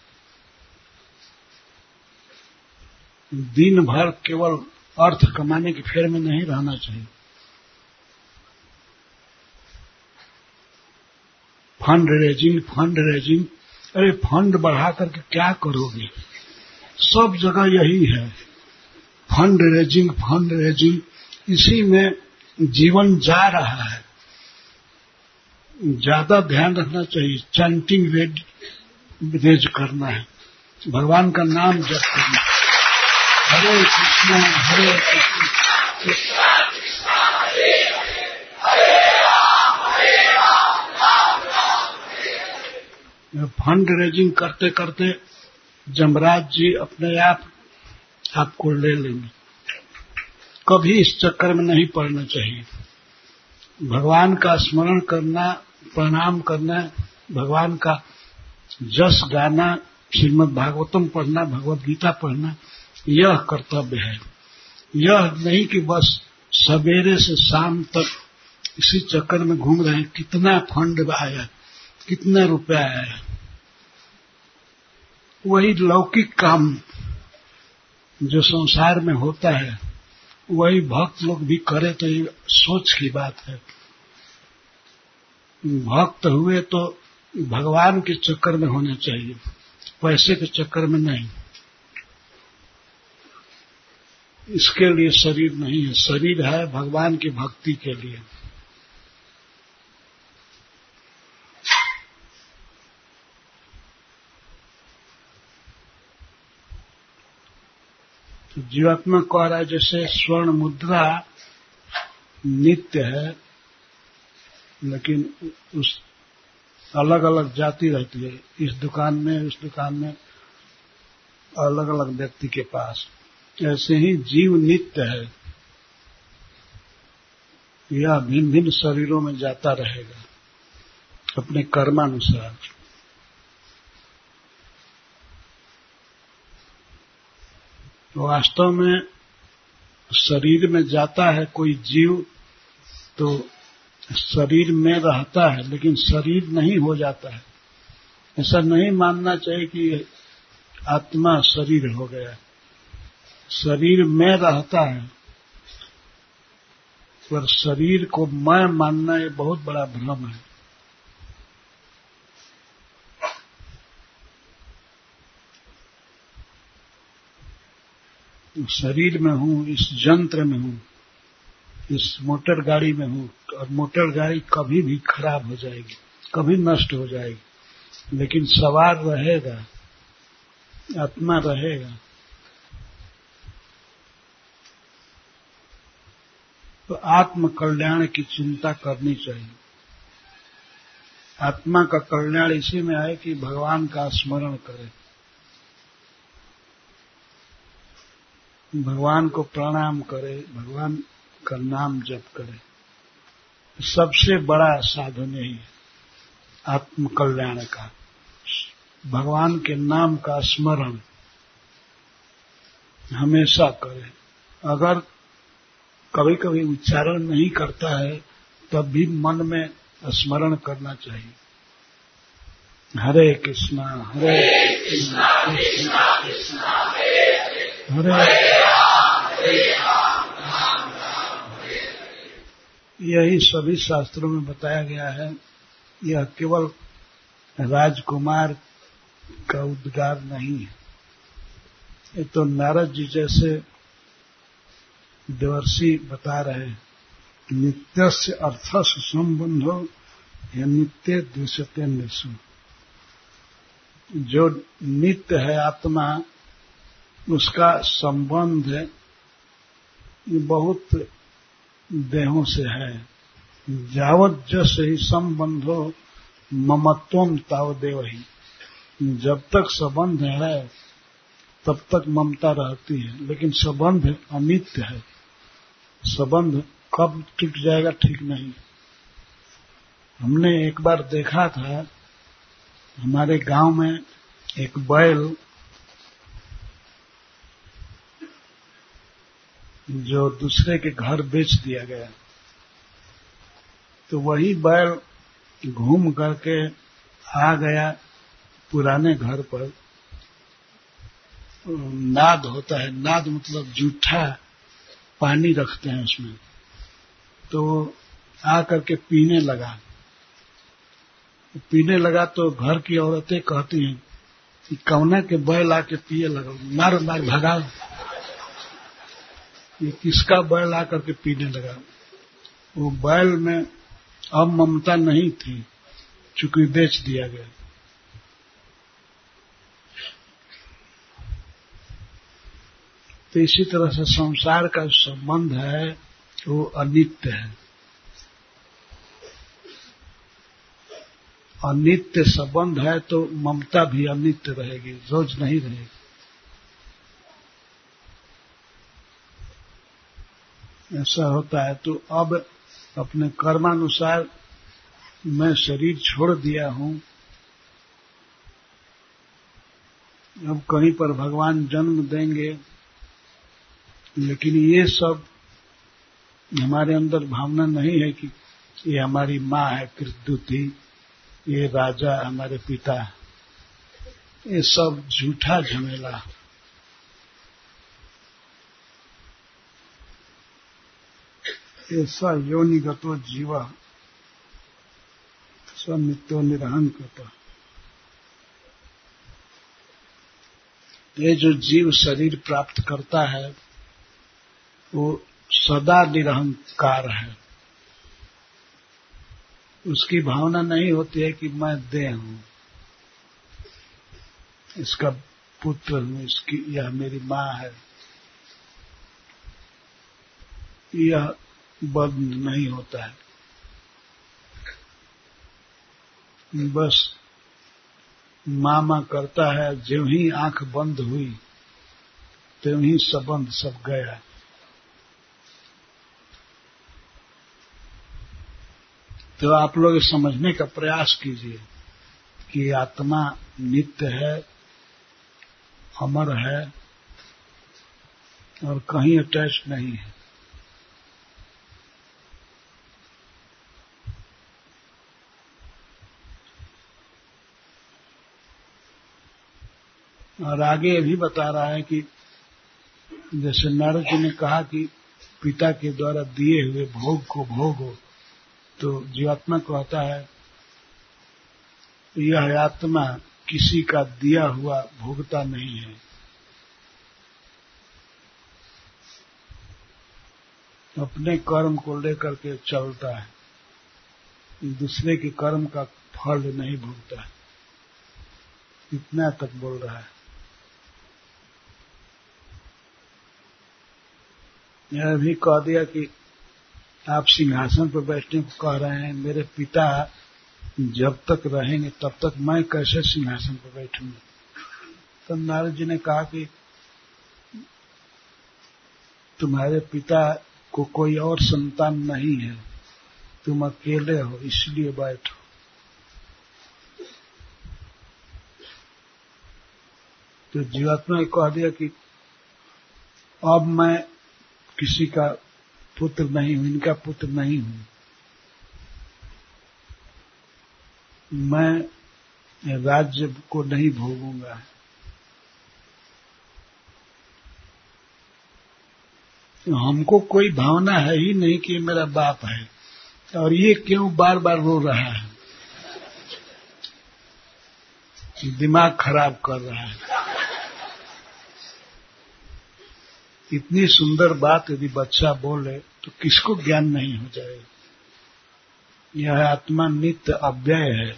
दिन भर केवल अर्थ कमाने की फेर में नहीं रहना चाहिए। फंड रेजिंग फंड रेजिंग, अरे फंड बढ़ा करके क्या करोगे? सब जगह यही है। फंड रेजिंग फंड रेजिंग, इसी में जीवन जा रहा है। ज़्यादा ध्यान रखना चाहिए। चैंटिंग रेज रेज करना है। भगवान का नाम जप करना हरे कृष्ण हरे कृष्ण। फंड रेजिंग करते करते जमराज जी अपने आप आपको ले लेंगे। कभी इस चक्कर में नहीं पड़ना चाहिए। भगवान का स्मरण करना प्रणाम करना, भगवान का जस गाना, श्रीमद भागवतम पढ़ना, भगवत गीता पढ़ना, यह कर्तव्य है। यह नहीं कि बस सवेरे से शाम तक इसी चक्कर में घूम रहे हैं, कितना फंड आया, कितना रुपया आया। वही लौकिक काम जो संसार में होता है, वही भक्त लोग भी करे तो ये सोच की बात है। भक्त हुए तो भगवान के चक्कर में होने चाहिए, पैसे के चक्कर में नहीं। इसके लिए शरीर नहीं है, शरीर है भगवान की भक्ति के लिए। तो जीवात्मा कह रहा है, जैसे स्वर्ण मुद्रा नित्य है लेकिन उस अलग अलग जाति रहती है। इस दुकान में, उस दुकान में अलग अलग व्यक्ति के पास। ऐसे ही जीव नित्य है। यह भिन्न भिन्न शरीरों में जाता रहेगा, अपने कर्मानुसार। तो वास्तव में शरीर में जाता है कोई जीव तो शरीर में रहता है, लेकिन शरीर नहीं हो जाता है। ऐसा नहीं मानना चाहिए कि आत्मा शरीर हो गया शरीर में रहता है, पर शरीर को मैं मानना ये बहुत बड़ा भ्रम है। शरीर में हूँ, इस यंत्र में हूँ इस मोटर गाड़ी में हूँ, और मोटर गाड़ी कभी भी खराब हो जाएगी, कभी नष्ट हो जाएगी। लेकिन सवार रहेगा, आत्मा रहेगा। तो आत्म कल्याण की चिंता करनी चाहिए। आत्मा का कल्याण इसी में है कि भगवान का स्मरण करे। भगवान को प्रणाम करे, भगवान का नाम जप करें। सबसे बड़ा साधन यही है आत्म कल्याण का। भगवान के नाम का स्मरण हमेशा करें। अगर कभी कभी उच्चारण नहीं करता है, तब भी मन में स्मरण करना चाहिए। हरे कृष्णा हरे कृष्णा हरे। यही सभी शास्त्रों में बताया गया है। यह केवल राजकुमार का उद्गार नहीं है। ये तो नारद जी जैसे देवर्षि बता रहे हैं नित्य से अर्थ से संबंधो या नित्य दृश्यते निशु जो नित्य है आत्मा, उसका संबंध ये बहुत देहों से है। जावत जस ही संबंधो ममत्वम तावदेव ही। जब तक संबंध है, तब तक ममता रहती है। लेकिन संबंध अनित्य है। संबंध कब टूट जाएगा ठीक नहीं। हमने एक बार देखा था, हमारे गाँव में एक बैल जो दूसरे के घर बेच दिया गया। तो वही बैल घूम करके आ गया पुराने घर पर। नाद होता है। नाद मतलब जूठा पानी रखते हैं उसमें। तो आ करके पीने लगा। पीने लगा तो घर की औरतें कहती हैं कि कौना के बैल आके पिए लगा। मार मार भगाओ ये किसका बैल आकर के पीने लगा। वो बैल में अब ममता नहीं थी, चूँकि बेच दिया गया। तो इसी तरह से संसार का संबंध है वो अनित्य है। अनित्य संबंध है तो ममता भी अनित्य रहेगी, रोज नहीं रहेगी। ऐसा होता है तो अब अपने कर्मानुसार मैं शरीर छोड़ दिया हूँ। अब कहीं पर भगवान जन्म देंगे। लेकिन ये सब हमारे अंदर भावना नहीं है कि ये हमारी माँ है कृतुति ये राजा हमारे पिता। ये सब झूठा झमेला। ऐसा योनिगतो जीवा स्वनित्यो निरहन करता। ये जो जीव शरीर प्राप्त करता है, वो सदा निरहंकार है। उसकी भावना नहीं होती है कि मैं दे हूँ। इसका पुत्र हूँ, इसकी, यह मेरी माँ है। यह बंद नहीं होता है। बस मामा करता है जो ही आँख बंद हुई त्यों ही संबंध सब गया। तो आप लोग समझने का प्रयास कीजिए कि आत्मा नित्य है, अमर है और कहीं अटैच नहीं है। और आगे भी बता रहा है कि जैसे नारद जी ने कहा कि पिता के द्वारा दिए हुए भोग को भोगो तो जीवात्मा कहता है, यह आत्मा किसी का दिया हुआ भोगता नहीं है। अपने कर्म को लेकर के चलता है, दूसरे के कर्म का फल नहीं भोगता है। इतना तक बोल रहा है। यह भी कह दिया कि आप सिंहासन पर बैठने को कह रहे हैं, मेरे पिता जब तक रहेंगे तब तक मैं कैसे सिंहासन पर बैठूँगा? तब नारद जी ने कहा कि तुम्हारे पिता को कोई और संतान नहीं है। तुम अकेले हो, इसलिए बैठो। तो जीवात्मा ने कह दिया कि अब मैं किसी का पुत्र नहीं हूँ, इनका पुत्र नहीं हूँ। मैं राज्य को नहीं भोगूँगा। हमको कोई भावना है ही नहीं कि मेरा बाप है। और ये क्यों बार बार रो रहा है? दिमाग खराब कर रहा है। इतनी सुंदर बात यदि बच्चा बोले तो किसको ज्ञान नहीं हो जाएगा यह आत्मा नित्य अव्यय है।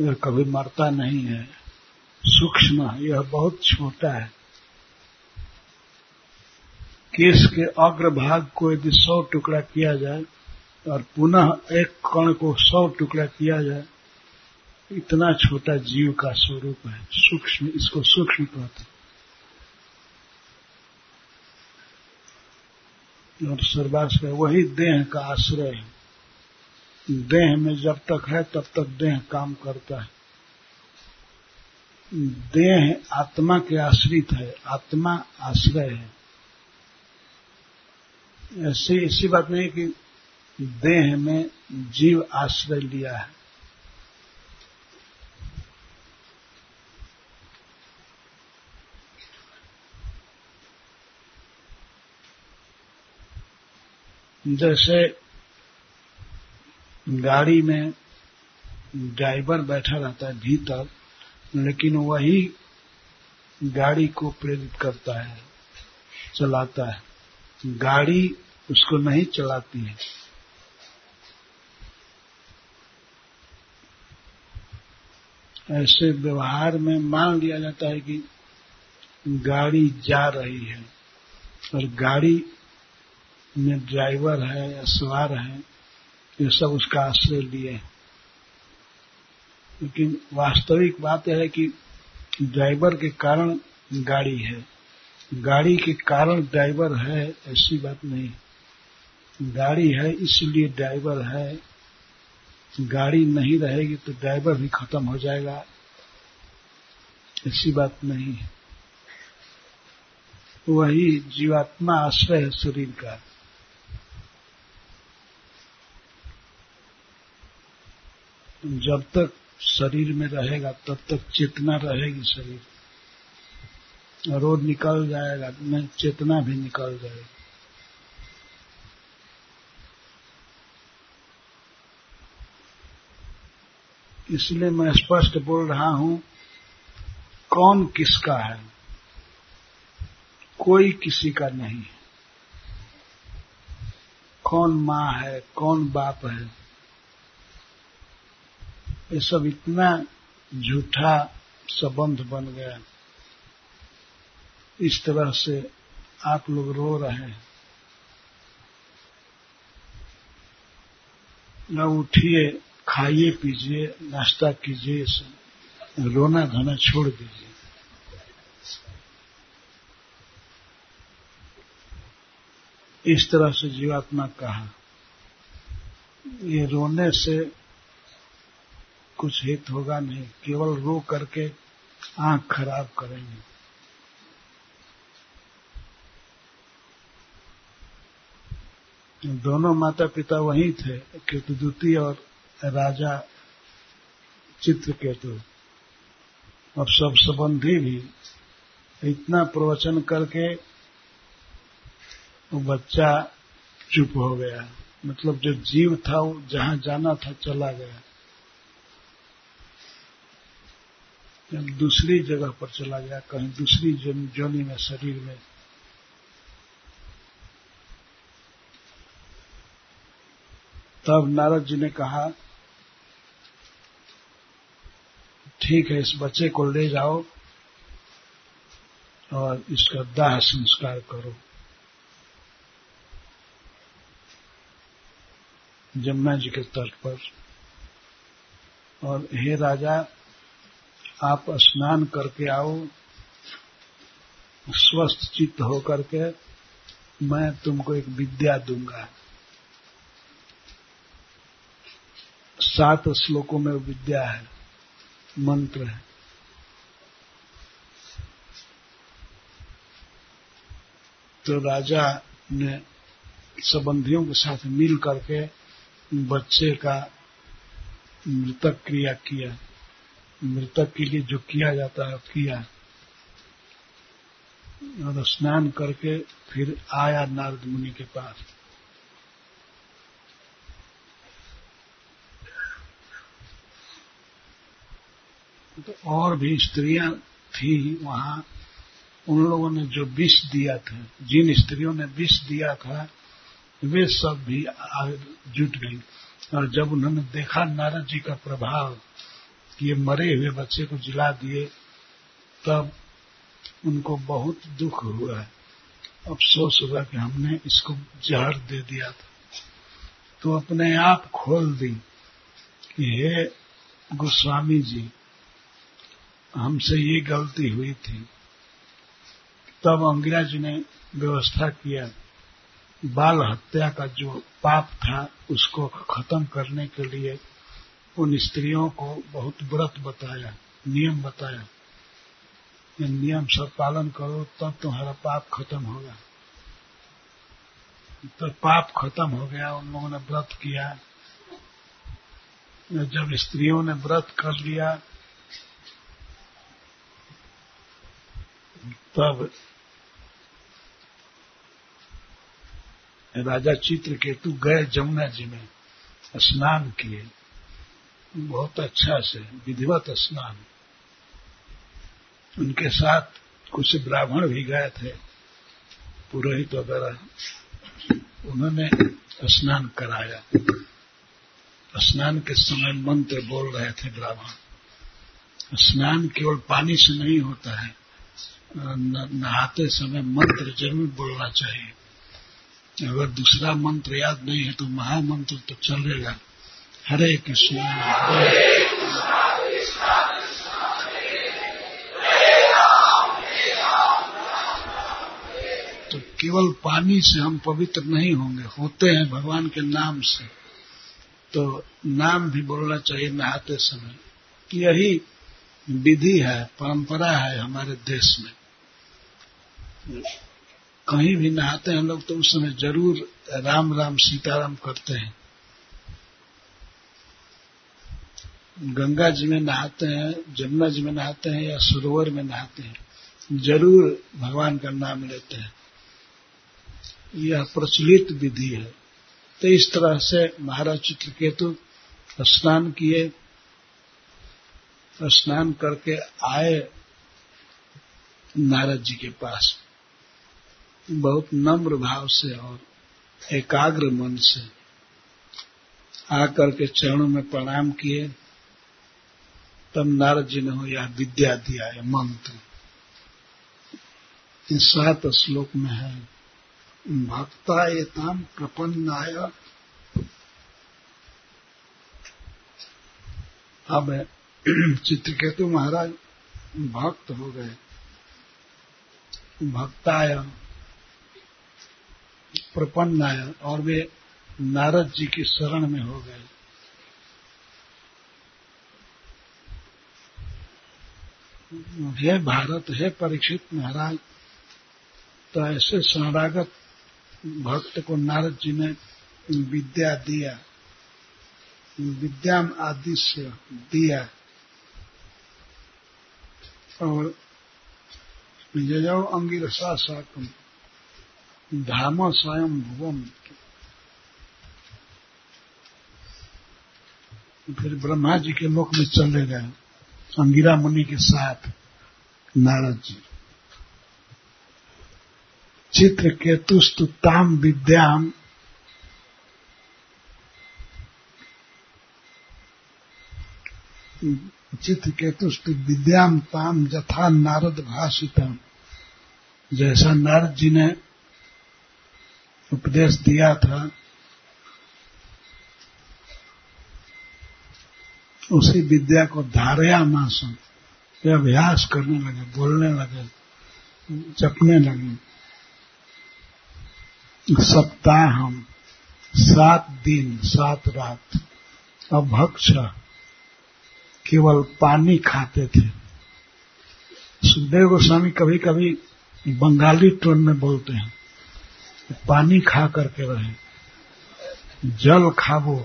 यह कभी मरता नहीं है। सूक्ष्म यह बहुत छोटा है। केस के अग्रभाग को यदि सौ टुकड़ा किया जाए, और पुनः एक कण को सौ टुकड़ा किया जाए, इतना छोटा जीव का स्वरूप है। सूक्ष्म, इसको सूक्ष्म कहते और सर्वास का वही देह का आश्रय है। देह में जब तक है, तब तक देह काम करता है। देह आत्मा के आश्रित है, आत्मा आश्रय है। ऐसी ऐसी बात नहीं कि देह में जीव आश्रय लिया है। जैसे गाड़ी में ड्राइवर बैठा रहता है भीतर, लेकिन वही गाड़ी को प्रेरित करता है, चलाता है। गाड़ी उसको नहीं चलाती है। ऐसे व्यवहार में मान लिया जाता है कि गाड़ी जा रही है और गाड़ी में ड्राइवर है या सवार है, ये सब उसका आश्रय लिए। लेकिन वास्तविक बात है कि ड्राइवर के कारण गाड़ी है। गाड़ी के कारण ड्राइवर है, ऐसी बात नहीं। गाड़ी है, इसलिए ड्राइवर है। गाड़ी नहीं रहेगी तो ड्राइवर भी खत्म हो जाएगा। ऐसी बात नहीं है। वही जीवात्मा आश्रय है शरीर का। जब तक शरीर में रहेगा, तब तक चेतना रहेगी शरीर। रोड निकल जाएगा मैं चेतना भी निकल जाएगी। इसलिए मैं स्पष्ट बोल रहा हूँ, कौन किसका है? कोई किसी का नहीं है। कौन माँ है, कौन बाप है? ये सब इतना झूठा संबंध बन गया। इस तरह से आप लोग रो रहे हैं। न उठिए, खाइए, पीजिए, नाश्ता कीजिए रोना धोना छोड़ दीजिए। इस तरह से जीवात्मा कहा। ये रोने से कुछ हित होगा नहीं, केवल रो करके आँख खराब करेंगे। दोनों माता पिता वही थे, केतुदूती और राजा चित्र चित्रकेतु। और सब संबंधी भी इतना प्रवचन करके वो बच्चा चुप हो गया। मतलब जो जीव था वो जहाँ जाना था चला गया। दूसरी जगह पर चला गया, कहीं दूसरी जोनी में, शरीर में। तब नारद जी ने कहा, ठीक है, इस बच्चे को ले जाओ और इसका दाह संस्कार करो। जमुना जी के तट पर। और हे राजा आप स्नान करके आओ, स्वस्थ चित्त होकर के मैं तुमको एक विद्या दूँगा। सात श्लोकों में विद्या है, मंत्र है। तो राजा ने संबंधियों के साथ मिल करके बच्चे का मृतक क्रिया किया। मृतक के लिए जो किया जाता है, किया। और स्नान करके फिर आया नारद मुनि के पास। तो और भी स्त्रियाँ थी वहाँ। उन लोगों ने जो विष दिया था, जिन स्त्रियों ने विष दिया था, वे सब भी जुट गई। और जब उन्होंने देखा नारद जी का प्रभाव कि ये मरे हुए बच्चे को जिला दिए, तब उनको बहुत दुख हुआ। अफसोस हुआ कि हमने इसको जहर दे दिया था। तो अपने आप खोल दी कि हे गोस्वामी जी, हमसे ये गलती हुई थी। तब अंग्रेज़ ने व्यवस्था किया। बाल हत्या का जो पाप था, उसको खत्म करने के लिए उन स्त्रियों को बहुत व्रत बताया, नियम बताया। ये नियम सब पालन करो, तब तुम्हारा पाप खत्म होगा। तो पाप खत्म हो गया, उन लोगों ने व्रत किया। जब स्त्रियों ने व्रत कर लिया, तब राजा चित्र चित्रकेतु गए जमुना जी में, स्नान किए। बहुत अच्छा से, विधिवत स्नान। उनके साथ कुछ ब्राह्मण भी गए थे। पुरोहित वगैरह, उन्होंने स्नान कराया। स्नान के समय मंत्र बोल रहे थे ब्राह्मण, स्नान केवल पानी से नहीं होता है नहाते समय मंत्र ज़रूर बोलना चाहिए। अगर दूसरा मंत्र याद नहीं है तो महामंत्र तो चलेगा। हरे कृष्ण। तो केवल पानी से हम पवित्र नहीं होंगे, होते हैं भगवान के नाम से। तो नाम भी बोलना चाहिए नहाते समय यही विधि है, परंपरा है हमारे देश में। कहीं भी नहाते हैं लोग तो उस समय ज़रूर राम राम सीताराम करते हैं। गंगा जी में नहाते हैं, जमुना जी में नहाते हैं या सरोवर में नहाते हैं, ज़रूर भगवान का नाम लेते हैं। यह प्रचलित विधि है। तो इस तरह से महाराज चित्रकेतु स्नान किए, स्नान करके आए नारद जी के पास। बहुत नम्र भाव से और एकाग्र मन से आकर के चरणों में प्रणाम किए। तब नारद जी ने हो यह विद्या दिया है मंत्र। इस सात श्लोक में है। भक्ता एताम प्रपन्नाय। अब चित्रकेतु महाराज भक्त हो गए। भक्ताय, प्रपन्नाय और वे नारद जी की शरण में हो गए। हे भारत, हे परीक्षित महाराज तो ऐसे शरणागत भक्त को नारद जी ने विद्या दिया, विद्याम आदि से दिया। और यजो अंगिरसा साकम धाम स्वयं भुवम फिर ब्रह्मा जी के लोक में चले गए। अंगिरा मुनि के साथ नारद जी। चित्र केतुस्तु ताम विद्याम। चित्र केतुस्तु विद्याम ताम जथा नारद भाषितम। जैसा नारद जी ने उपदेश दिया था उसी विद्या को धारया मासम ये अभ्यास करने लगे, बोलने लगे, जपने लगे। सप्ताह हम, सात दिन, सात रात, अभक्ष, केवल पानी खाते थे। सुखदेव गोस्वामी कभी कभी बंगाली टोन में बोलते हैं, पानी खा करके रहे, जल खावो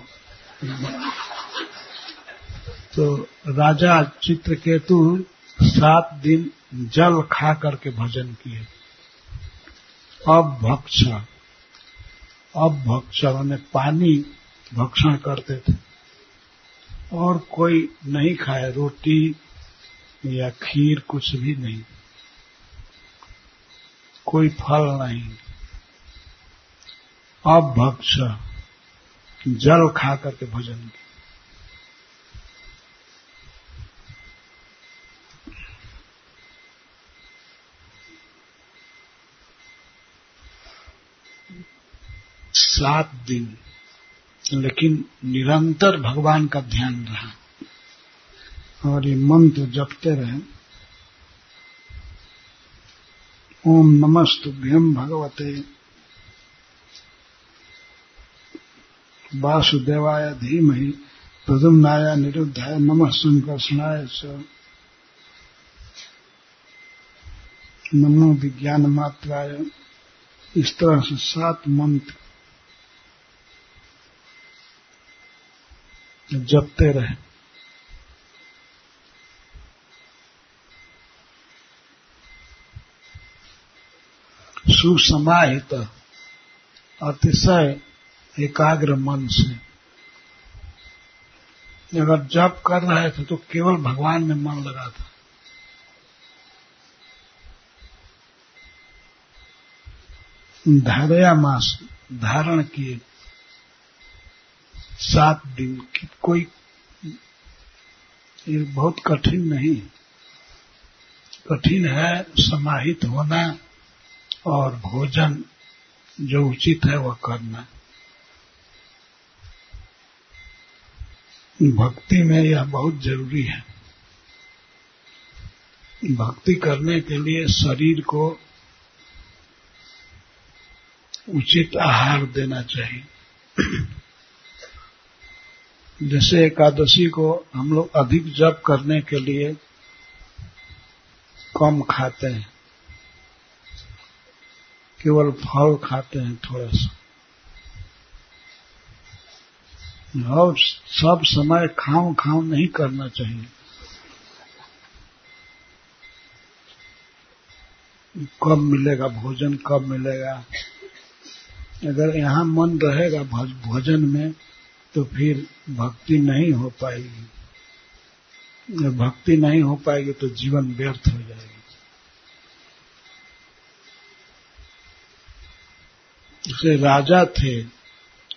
तो राजा चित्रकेतु सात दिन जल खा करके भजन किए। अब भक्ष अब भक्ष मैंने पानी भक्षण करते थे। और कोई नहीं खाए रोटी या खीर कुछ भी नहीं। कोई फल नहीं। अब भक्ष जल खा करके भजन किया सात दिन। लेकिन निरंतर भगवान का ध्यान रहा। और ये मंत्र जपते रहे। ओम नमस्तुभ्यम भगवते। वासुदेवाय धीमहि प्रदुम्नाय निरुद्धाय नमः संकर्षणाय स नमो विज्ञान मात्राय इस तरह से सात मंत्र जपते रहे। सुसमाहित, अतिशय एकाग्र मन से। अगर जप कर रहे थे तो केवल भगवान में मन लगा था। धारया मास धारण किए। सात दिन की कोई ये बहुत कठिन नहीं। कठिन है, समाहित होना और भोजन जो उचित है वह करना। भक्ति में यह बहुत ज़रूरी है। भक्ति करने के लिए शरीर को उचित आहार देना चाहिए। जैसे एकादशी को हम लोग अधिक जप करने के लिए कम खाते हैं। केवल फल खाते हैं थोड़ा सा। और सब समय खाओ खाओ नहीं करना चाहिए। कब मिलेगा भोजन, कब मिलेगा? अगर यहाँ मन रहेगा भोजन में तो फिर भक्ति नहीं हो पाएगी। भक्ति नहीं हो पाएगी तो जीवन व्यर्थ हो जाएगी। उसे राजा थे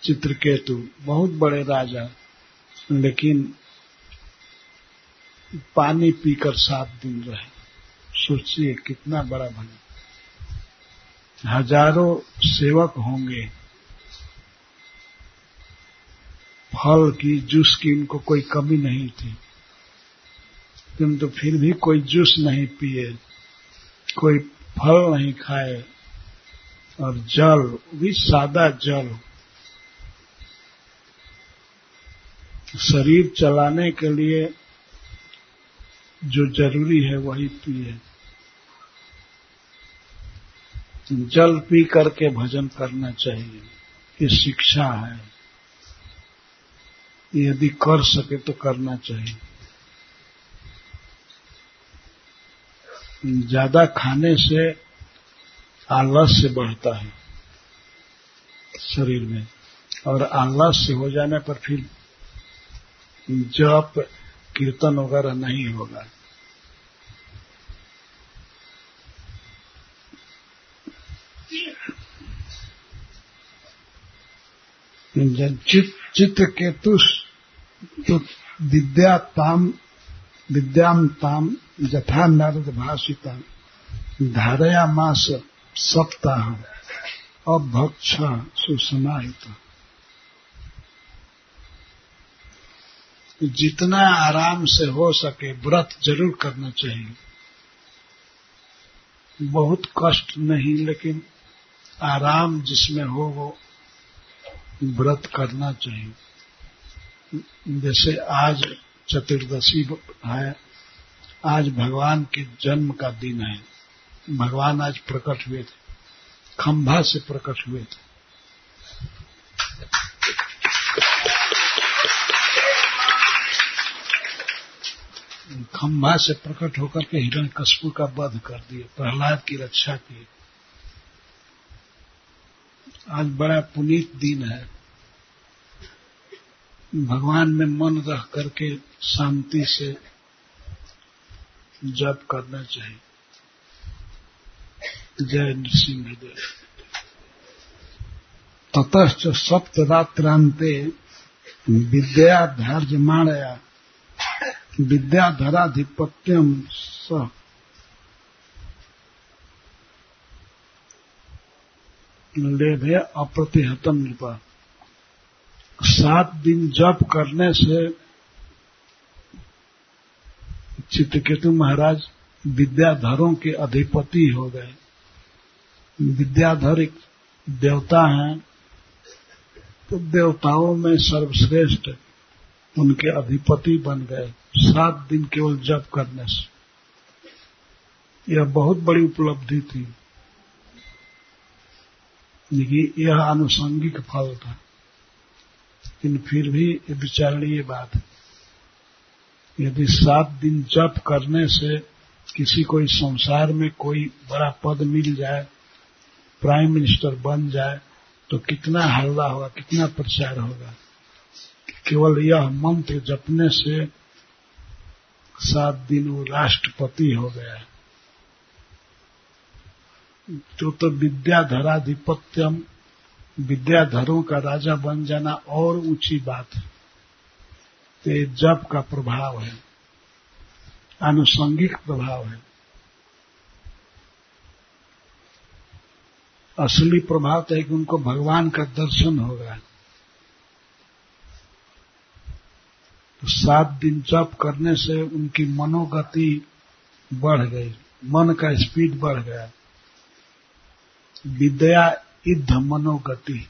चित्रकेतु, बहुत बड़े राजा, लेकिन पानी पीकर सात दिन रहे। सोचिए कितना बड़ा भला। हज़ारों सेवक होंगे। फल की जूस की इनको कोई कमी नहीं थी। किंतु तो फिर भी कोई जूस नहीं पिए, कोई फल नहीं खाए, और जल, भी सादा जल। शरीर चलाने के लिए जो ज़रूरी है वही पिए। जल पी करके भजन करना चाहिए, ये शिक्षा है। यदि कर सके तो करना चाहिए। ज़्यादा खाने से आलस्य बढ़ता है शरीर में, और आलस्य हो जाने पर फिर जप, कीर्तन वगैरह नहीं होगा। चित्त केतु तो विद्या ताम विद्याम ताम यथा नारद भाषिता धारया मास सप्ताह अभक्ष सुसमाहित। जितना आराम से हो सके व्रत ज़रूर करना चाहिए। बहुत कष्ट नहीं, लेकिन आराम जिसमें हो वो व्रत करना चाहिए। जैसे आज चतुर्दशी है, आज भगवान के जन्म का दिन है। भगवान आज प्रकट हुए थे, खंभा से प्रकट हुए थे। खंभा से प्रकट होकर के हिरण कशपू का वध कर दिए, प्रहलाद की रक्षा की। आज बड़ा पुनीत दिन है। भगवान में मन रह करके शांति से जप करना चाहिए। जय नृसिंहदेव। ततश्च सप्तरात्रांते विद्या धार्यमाणया विद्याधराधिपत्यम स लेभे अप्रतिहतम नृपा। सात दिन जप करने से चित्रकेतु महाराज विद्याधरों के अधिपति हो गए। विद्याधर एक देवता हैं तो देवताओं में सर्वश्रेष्ठ उनके अधिपति बन गए सात दिन केवल जप करने से। यह बहुत बड़ी उपलब्धि थी। लेकिन यह आनुषंगिक फल था लेकिन फिर भी ये विचारणीय बात है। यदि सात दिन जप करने से किसी को इस संसार में कोई बड़ा पद मिल जाए, प्राइम मिनिस्टर बन जाए तो कितना हल्ला होगा, कितना प्रचार होगा? केवल यह मंत्र जपने से सात दिन वो राष्ट्रपति हो गया तो तो विद्याधराधिपत्यम विद्याधरों का राजा बन जाना और ऊँची बात है। तो जप का प्रभाव है। आनुषंगिक प्रभाव है। असली प्रभाव तो है कि उनको भगवान का दर्शन होगा। तो सात दिन जप करने से उनकी मनोगति बढ़ गई। मन का स्पीड बढ़ गया। विद्या इध मनोगति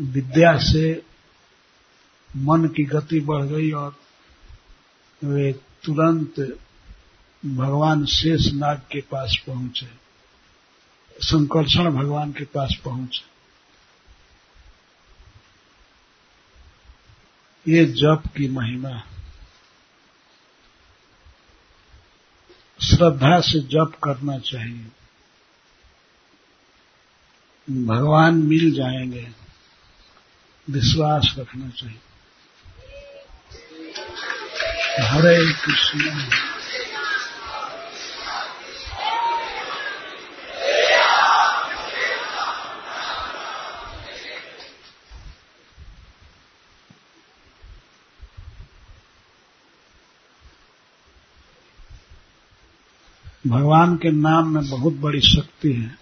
विद्या से मन की गति बढ़ गई और वे तुरंत भगवान शेष नाग के पास पहुँचे। संकर्षण भगवान के पास पहुँचे। ये जप की महिमा। श्रद्धा से जप करना चाहिए। भगवान मिल जाएँगे। विश्वास रखना चाहिए। हरे कृष्ण। भगवान के नाम में बहुत बड़ी शक्ति है।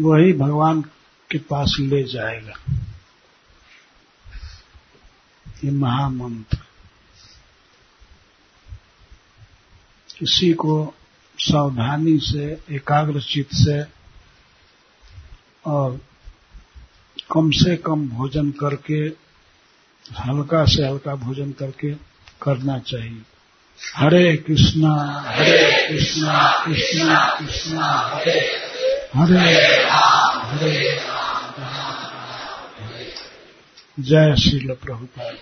वही भगवान के पास ले जाएगा। ये महामंत्र। इसी को सावधानी से, एकाग्र चित्त से और कम से कम भोजन करके, हल्का से हल्का भोजन करके करना चाहिए। हरे कृष्णा हरे कृष्णा कृष्णा कृष्णा, हरे। हरे जय श्री प्रभुपाद।